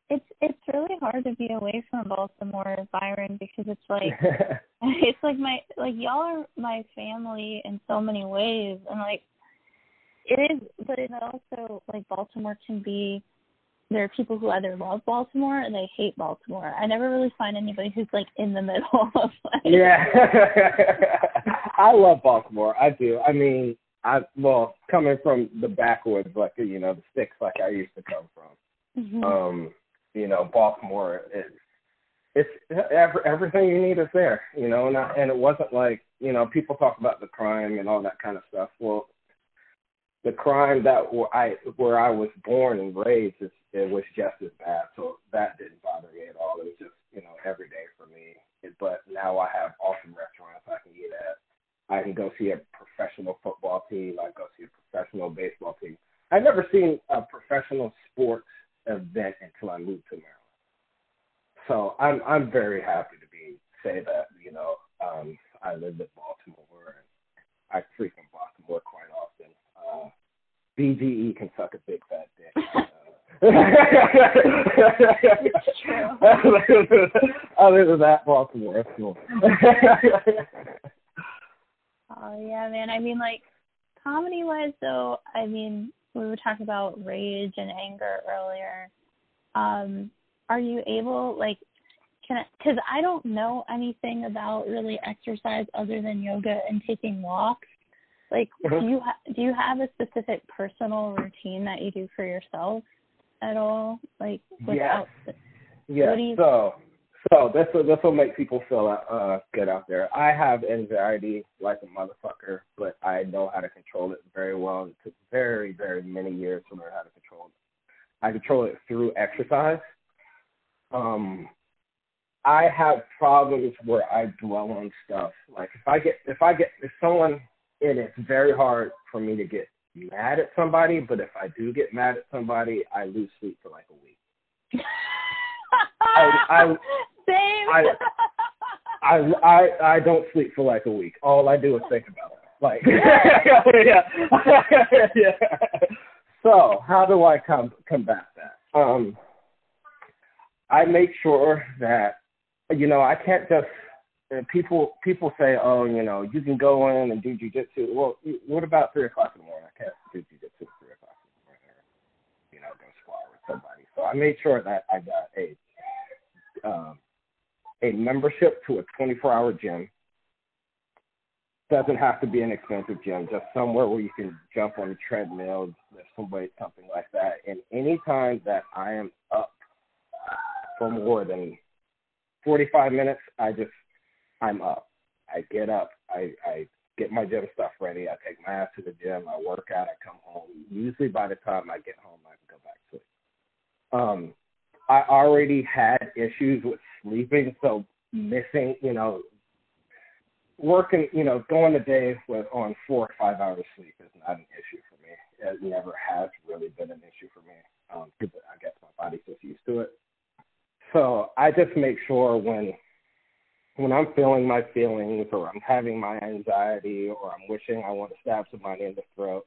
it's it's really hard to be away from Baltimore, Byron, because it's like <laughs> <laughs> it's like my like y'all are my family in so many ways and like it is but it also like Baltimore can be there are people who either love Baltimore and they hate Baltimore. I never really find anybody who's like in the <laughs> middle of like yeah. I love Baltimore. I do. I mean, I well, coming from the backwoods, like you know, the sticks, like I used to come from. Mhm. Um, you know, Baltimore is it's every, everything you need is there. You know, and I, and it wasn't like you know people talk about the crime and all that kind of stuff. Well, the crime that where I where I was born and raised is it was just as bad. So that didn't bother me at all. It was just you know every day for me. It, but now I have awesome restaurants I can eat at. I can go see a professional football team. I go see a professional baseball team. I've never seen a professional sports event until I moved to Maryland. So I'm I'm very happy to be say that you know um, I live in Baltimore and I frequent Baltimore quite often. Uh, BGE can suck a big fat dick. <laughs> <laughs> Other than that, Baltimore is cool. <laughs> Oh yeah, man. I mean, like comedy wise, though. I mean, we were talking about rage and anger earlier. Um, are you able like can I because I don't know anything about really exercise other than yoga and taking walks. Like, Mhm. do you ha- do you have a specific personal routine that you do for yourself at all? Like, without do you- So, so this will this will make people feel uh good out there. I have anxiety like a motherfucker, but I know how to control it very well. It took very very many years to learn how to control it. I control it through exercise. Um, I have problems where I dwell on stuff. Like if I get if I get if someone and it's very hard for me to get mad at somebody, but if I do get mad at somebody, I lose sleep for like a week. <laughs> I- I- Same. I- <laughs> I I I don't sleep for like a week. All I do is think about it. Like <laughs> yeah. <laughs> yeah. So how do I com- combat that? Um I make sure that you know, I can't just people people say, Oh, you know, you can go in and do jujitsu. Well, what about three o'clock in the morning? I can't do jujitsu at three o'clock in the morning or, you know, go spar with somebody. So I made sure that I got a a membership to a 24 hour gym. Doesn't have to be an expensive gym, just somewhere where you can jump on a treadmill, lift some weight, something like that. And anytime that I am up for more than 45 minutes, I just, I'm up. I get up, I, I get my gym stuff ready, I take my ass to the gym, I work out, I come home. Usually by the time I get home, I can go back to sleep. Um, I already had issues with sleeping, so missing, you know, working, you know, going a day with on four or five hours sleep is not an issue for me. It never has really been an issue for me because I guess my body's just used to it. So I just make sure when when I'm feeling my feelings or I'm having my anxiety or I'm wishing I want to stab somebody in the throat,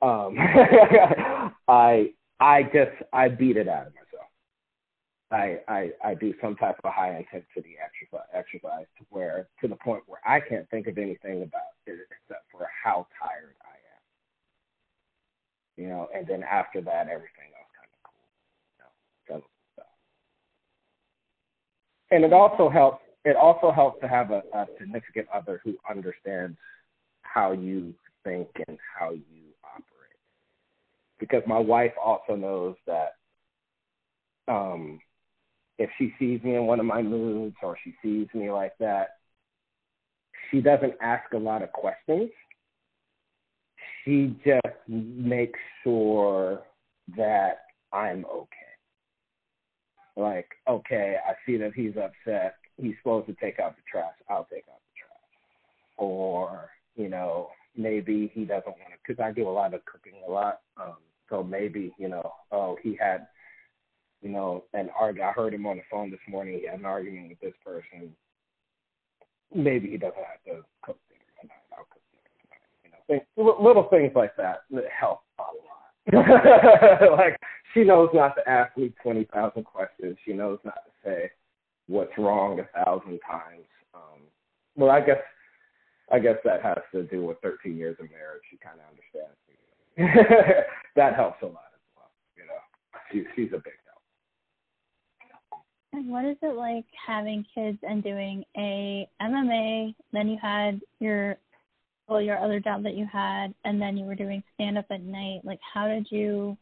um, <laughs> I I just I beat it out of myself. I, I I do some type of high intensity exercise exercise to where to the point where I can't think of anything about it except for how tired I am. You know, and then after that everything else kind of cool. You know, stuff. And it also helps it also helps to have a, a significant other who understands how you think and how you operate. Because my wife also knows that um if she sees me in one of my moods or she sees me like that, she doesn't ask a lot of questions. She just makes sure that I'm okay. Like, okay, I see that he's upset. He's supposed to take out the trash. I'll take out the trash. Or, you know, maybe he doesn't want to, because I do a lot of cooking a lot. Um, so maybe, you know, oh, he had you know, an argument. I heard him on the phone this morning. He had an argument with this person. Maybe he doesn't have to cook dinner tonight. I'll cook dinner tonight. You know, things, little things like that help a lot. <laughs> like she knows not to ask me twenty thousand questions. She knows not to say what's wrong a thousand times. Um, well, I guess I guess that has to do with thirteen years of marriage. She kind of understands me. <laughs> that helps a lot as well. You know, she, she's a big. And what is it like having kids and doing a MMA? Then you had your well, your other job that you had, and then you were doing stand up at night. Like, how did you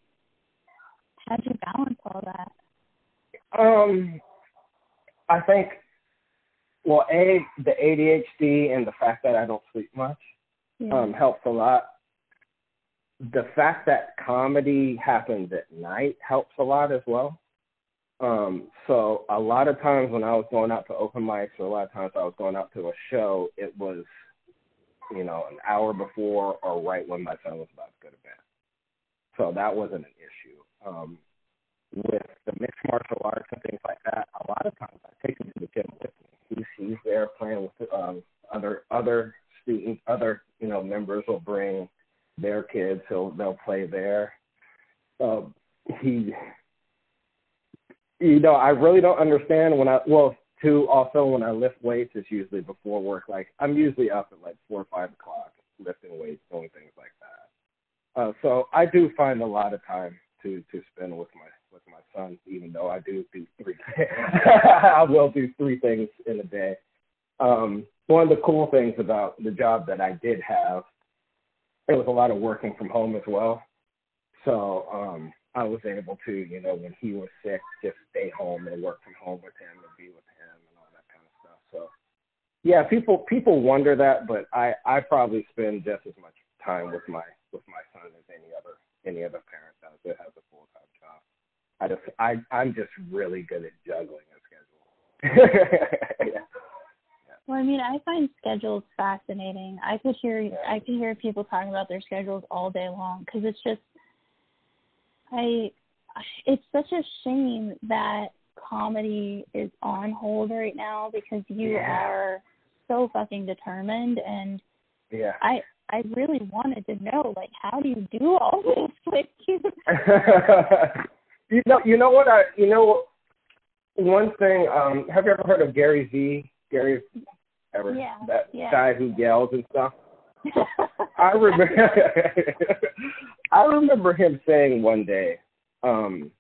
how did you balance all that? Um, I think, well, a the ADHD and the fact that I don't sleep much Yeah. um, helps a lot. The fact that comedy happens at night helps a lot as well. Um, so a lot of times when I was going out to open mics, or a lot of times I was going out to a show, it was, you know, an hour before or right when my son was about to go to bed. So that wasn't an issue. Um, with the mixed martial arts and things like that, a lot of times I take him to the gym with me. He's he's there playing with um, other other students, other you know members will bring their kids, so they'll play there. Um, he, you know, I really don't understand when I well too. Also, when I lift weights, it's usually before work. Like I'm usually up at like four or five o'clock lifting weights, doing things like that. Uh, so I do find a lot of time to to spend with my with my son, even though I do do three. <laughs> I will do three things in a day. Um, one of the cool things about the job that I did have, it was a lot of working from home as well. So um, I was able to, you know, when he was sick, just stay home and work from home with him and be with him and all that kind of stuff. So yeah, people people wonder that, but I I probably spend just as much time with my with my son as any other any other parent does that has a full time job. I just I I'm just really good at juggling a schedule. <laughs> yeah. Well, I mean, I find schedules fascinating. I could hear I could hear people talking about their schedules all day long because it's just I it's such a shame that comedy is on hold right now because you Yeah. are so fucking determined and Yeah. I I really wanted to know like how do you do all this <laughs> like you <laughs> you know, you know what I, you know, one thing. Um, have you ever heard of Gary V? Gary, ever? Yeah, That yeah. guy who yells and stuff. <laughs> I remember. I remember him saying one day. Um,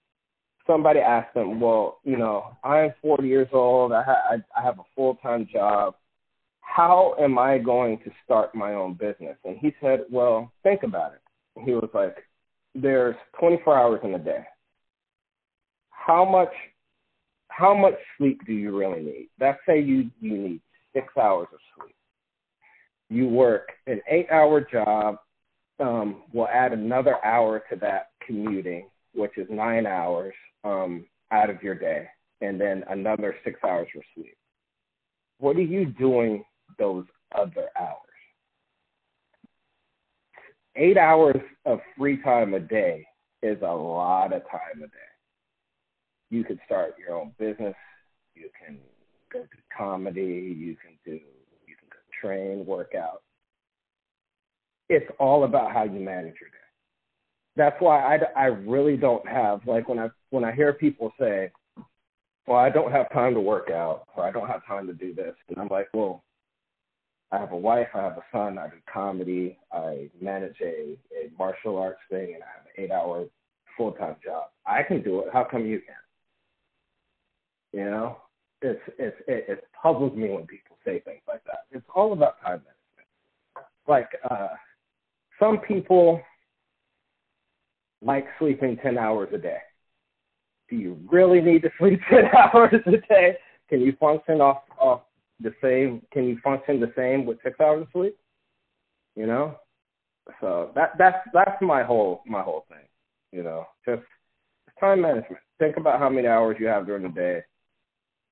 somebody asked him, "Well, you know, I'm 40 years old. I, ha- I, have a full time job. How am I going to start my own business?" And he said, "Well, think about it." He was like, "There's 24 hours in a day. How much how much sleep do you really need? Let's say you you need six hours of sleep. You work an eight hour job. Um, we'll add another hour to that commuting, which is nine hours um, out of your day, and then another six hours for sleep. What are you doing those other hours? Eight hours of free time a day is a lot of time a day you could start your own business. You can go to comedy. You can do. You can train, work out. It's all about how you manage your day. That's why I, I really don't have like when I when I hear people say, "Well, I don't have time to work out," or "I don't have time to do this," and I'm like, "Well, I have a wife. I have a son. I do comedy. I manage a, a martial arts thing, and I have an eight-hour full-time job. I can do it. How come you can't?" You know, it's it's it, it puzzles me when people say things like that. It's all about time management. Like uh, some people like sleeping ten hours a day. Do you really need to sleep <laughs> ten hours a day? Can you function off off the same? Can you function the same with six hours of sleep? You know, so that that's that's my whole my whole thing. You know, just time management. Think about how many hours you have during the day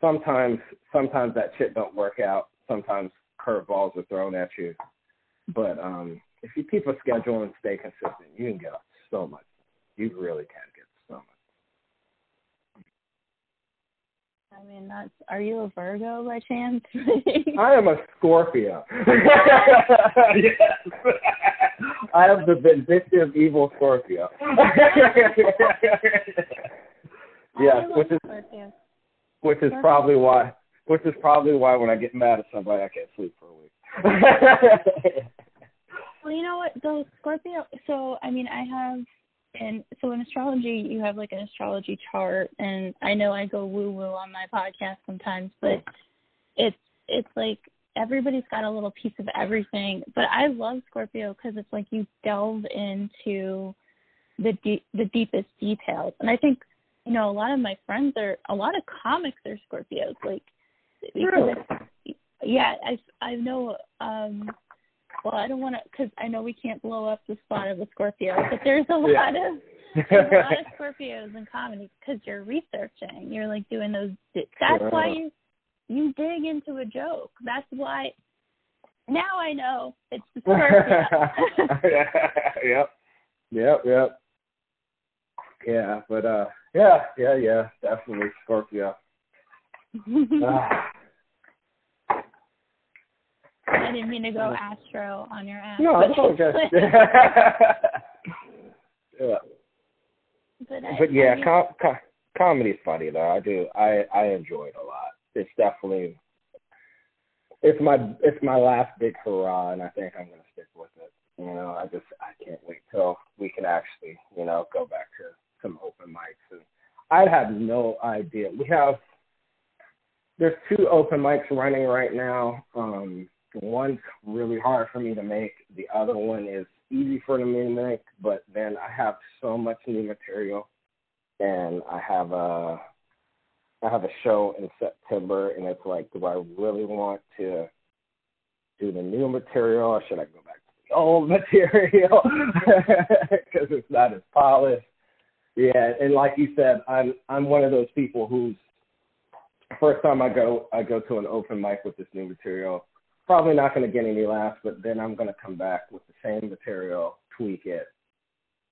sometimes sometimes that shit don't work out. Sometimes curveballs are thrown at you. But um if you keep a schedule and stay consistent, you can get so much. You really can get so much. I mean that's are you a Virgo by chance? <laughs> I am a Scorpio. yes. <laughs> I am the vindictive evil Scorpio. <laughs> yes, which is Scorpios. which is probably why which is probably why when I get mad at somebody I can't sleep for a week. Well, you know what? The Scorpio. So, I mean, I have, and so in astrology, you have like an astrology chart, and I know I go woo woo on my podcast sometimes, but it's it's like everybody's got a little piece of everything. But I love Scorpio because it's like you delve into the deep, the deepest details, and I think you know a lot of my friends are a lot of comics are Scorpios, like because Really? yeah, I I know. um well, I don't want to because I know we can't blow up the spot of a Scorpio, but there's a <laughs> Yeah. lot of there's a lot of <laughs> Scorpios in comedy because you're researching. You're like doing those. That's why you you dig into a joke. That's why. Now I know it's the Scorpio. <laughs> yep. Yep, yep. Yeah, but uh yeah, yeah, yeah, definitely Scorpio. Ah. I didn't mean to go Astro on your ass. No, it's okay. <laughs> <laughs> yeah. But, I, but yeah, I mean, com- com- comedy's funny though. I do. I I enjoy it a lot. It's definitely it's my it's my last big hurrah, and I think I'm gonna stick with it. You know, I just I can't wait till we can actually you know go back to some open mics. And I have no idea. We have there's two open mics running right now. Um, one's really hard for me to make. The other one is easy for me to make. But then I have so much new material, and I have a I have a show in September, and it's like, do I really want to do the new material, or should I go back to the old <laughs> material <laughs> because it's not as polished? Yeah, and like you said, I'm I'm one of those people who's first time I go I go to an open mic with this new material, probably not going to get any laughs, but then I'm going to come back with the same material, tweak it,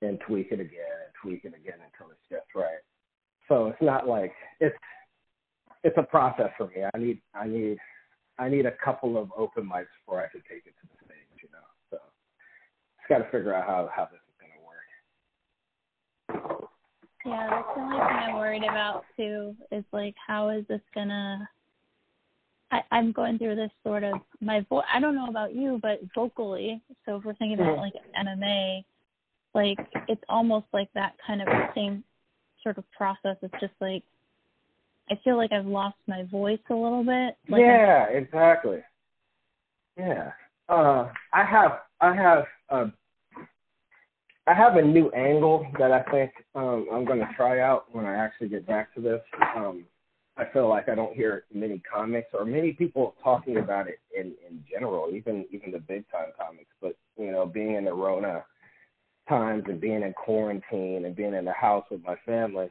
and tweak it again, and tweak it again until it's just right. So it's not like it's it's a process for me. I need I need I need a couple of open mics before I can take it to the stage, you know. So just got to figure out how how this is going to work. Yeah, that's the only thing I'm worried about too. Is like, how is this gonna? I, I'm going through this sort of my voice. I don't know about you, but vocally. So if we're thinking about like MMA, like it's almost like that kind of same sort of process. It's just like I feel like I've lost my voice a little bit. Like yeah, I'm, exactly. Yeah. Uh, I have I have uh, I have a new angle that I think um, I'm going to try out when I actually get back to this. Um, I feel like I don't hear many comics or many people talking about it in in general, even even the big time comics. But you know, being in the Rona times and being in quarantine and being in the house with my family,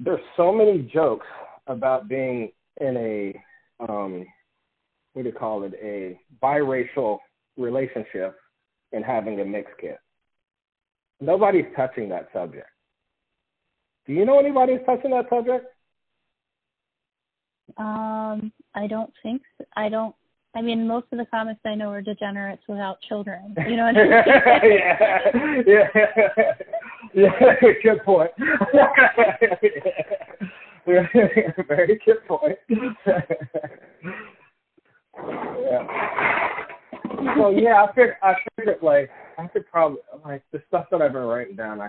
there's so many jokes about being in a um, what do you call it, a biracial relationship and having a mixed kid Nobody's touching that subject. Do you know anybody who's touching that subject? Um, I don't think so. I don't. I mean, most of the comics I know are degenerates without children. <laughs> You know what I <laughs> mean? yeah, <laughs> yeah, yeah. Good point. Very good point. yeah so yeah, I figured I figured like I could probably like the stuff that I've been writing down. I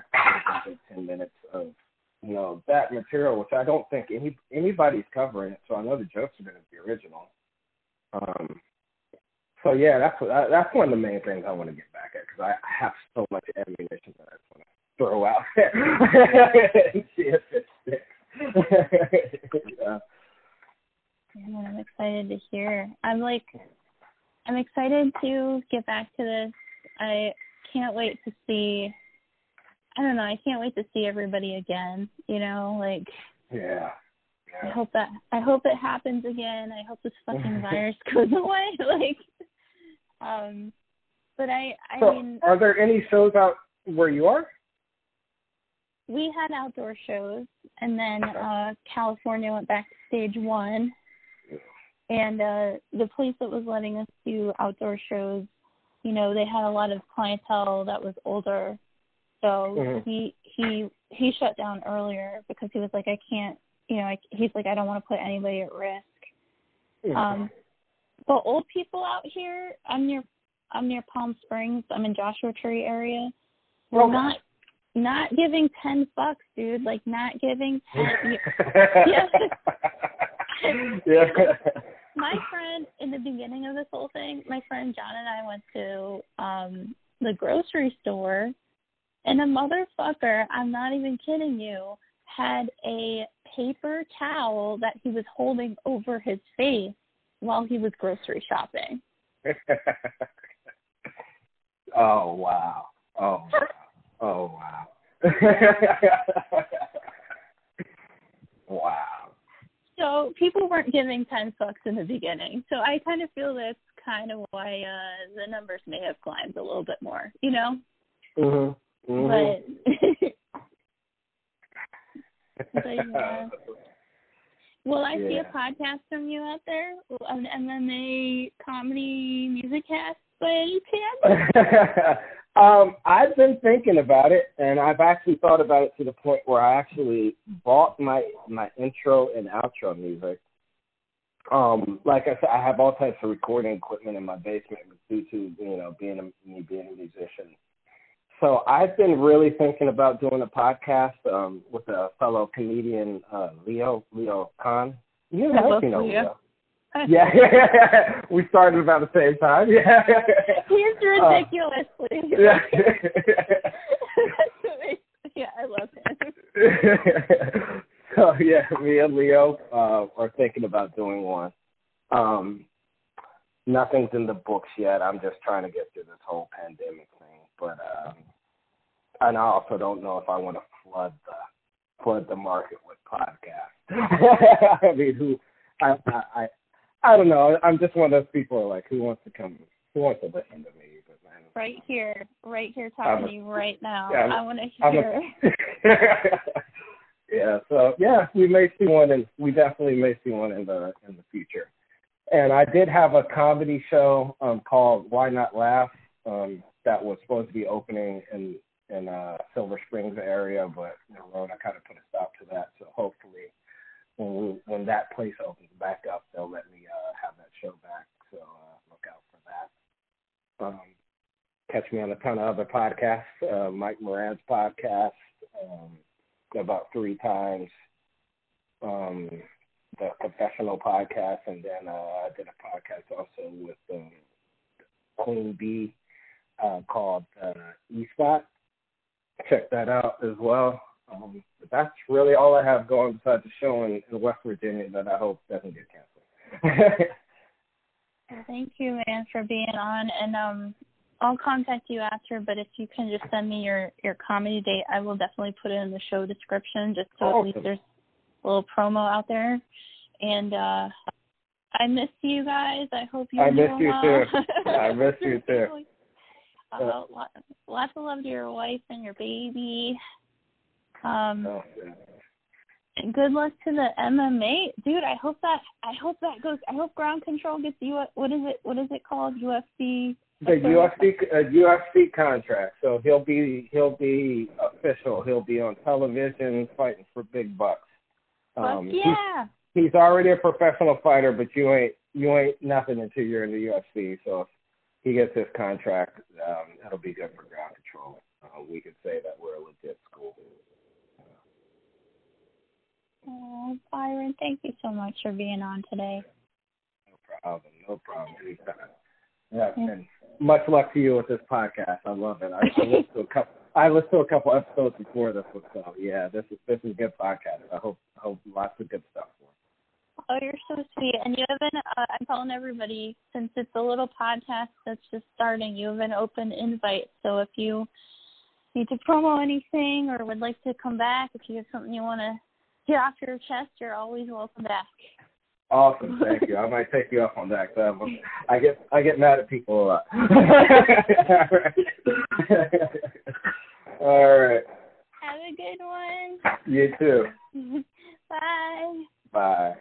could take ten minutes of you know that material, which I don't think any anybody's covering it. So I know the jokes are going to be original. Um, so yeah, that's that's one of the main things I want to get back at because I, I have so much ammunition that I want to throw out <laughs> there and see if it sticks. <laughs> yeah. I'm excited to hear. I'm like I'm excited to get back to this. I can't wait to see. I don't know. I can't wait to see everybody again. You know, like. Yeah. yeah. I hope that I hope it happens again. I hope this fucking <laughs> virus goes away. <laughs> like, um, but I I so mean. Are there any shows out where you are? We had outdoor shows, and then uh California went back to stage one, and uh the place that was letting us do outdoor shows you know they had a lot of clientele that was older so mm-hmm. he he he shut down earlier because he was like i can't you know I, he's like i don't want to put anybody at risk mm-hmm. um but old people out here i'm near i'm near palm springs i'm in joshua tree area we're okay. not not giving ten bucks dude like not giving <laughs> ten <laughs> yeah yeah <laughs> my friend in the beginning of this whole thing, my friend John and I went to um the grocery store and a motherfucker, I'm not even kidding you, had a paper towel that he was holding over his face while he was grocery shopping. <laughs> oh wow. Oh wow. Oh wow. <laughs> wow so people weren't giving ten bucks in the beginning. So I kind of feel that's kind of why uh the numbers may have climbed a little bit more, you know. Mhm. Mm-hmm. But, <laughs> but yeah. Will I yeah. see a podcast from you out there? And MMA comedy music cast by any chance? <laughs> Um, I've been thinking about it, and I've actually thought about it to the point where I actually bought my my intro and outro music. Um, like I said, I have all types of recording equipment in my basement due to you know being a me being a musician. So I've been really thinking about doing a podcast um, with a fellow comedian, uh, Leo Leo Khan. You know, you know Leo. Leo. yeah, <laughs> we started about the same time. Yeah, he's ridiculously. Uh, yeah. <laughs> yeah, I love him. <laughs> so yeah, me and Leo uh, are thinking about doing one. Um, nothing's in the books yet. I'm just trying to get through this whole pandemic. But um, and I also don't know if I want to flood the flood the market with podcasts. <laughs> I mean, who I, I I I don't know. I'm just one of those people like who wants to come who wants to listen to me. But man, right here, right here, talking to you right now. Yeah, I want to hear. A, <laughs> yeah. So yeah, we may see one, and we definitely may see one in the in the future. And I did have a comedy show um, called Why Not Laugh um, that was supposed to be opening in in uh, Silver Springs area, but Rona kind of put a stop to that. So hopefully, when we, when that place opens back up, they'll let me uh, have that show back. So uh, look out for that. Um, catch me on a ton of other podcasts. Uh, Mike Moran's podcast um, about three times. Um, the Confessional podcast, and then uh, I did a podcast also with um, Queen Bee uh, called uh, E Spot. Check that out as well. Um, but that's really all I have going besides the show in, in West Virginia that I hope doesn't get canceled. well, <laughs> thank you, man, for being on, and um, I'll contact you after. But if you can just send me your your comedy date, I will definitely put it in the show description, just so awesome. at least there's a little promo out there. And uh I miss you guys. I hope you. I miss you well. too. <laughs> I miss you too. <laughs> Uh, lots of love to your wife and your baby. Um, oh, yeah. good luck to the MMA, dude. I hope that I hope that goes. I hope Ground Control gets you. What is it? What is it called? UFC. The UFC uh, UFC contract. So he'll be he'll be official. He'll be on television fighting for big bucks. Um, yeah. He's, he's already a professional fighter, but you ain't you ain't nothing until you're in the UFC. So if he gets his contract, um, it'll be good for ground control. Uh, we could say that we're a legit school. Oh, Byron, thank you so much for being on today. No problem. No problem. Anytime. Yeah, and much luck to you with this podcast. I love it. I, I listened to a couple. I listened to a couple episodes before this one, so yeah, this is this is a good podcast. I hope hope lots of good stuff for. Oh, you're so sweet, and you have an. Uh, I'm telling everybody since it's a little podcast that's just starting. You have an open invite, so if you need to promo anything or would like to come back, if you have something you want to get off your chest, you're always welcome back. Awesome, thank you. <laughs> I might take you up on that. Cause I get I get mad at people a lot. <laughs> <laughs> All right. Have a good one. You too. Bye. Bye.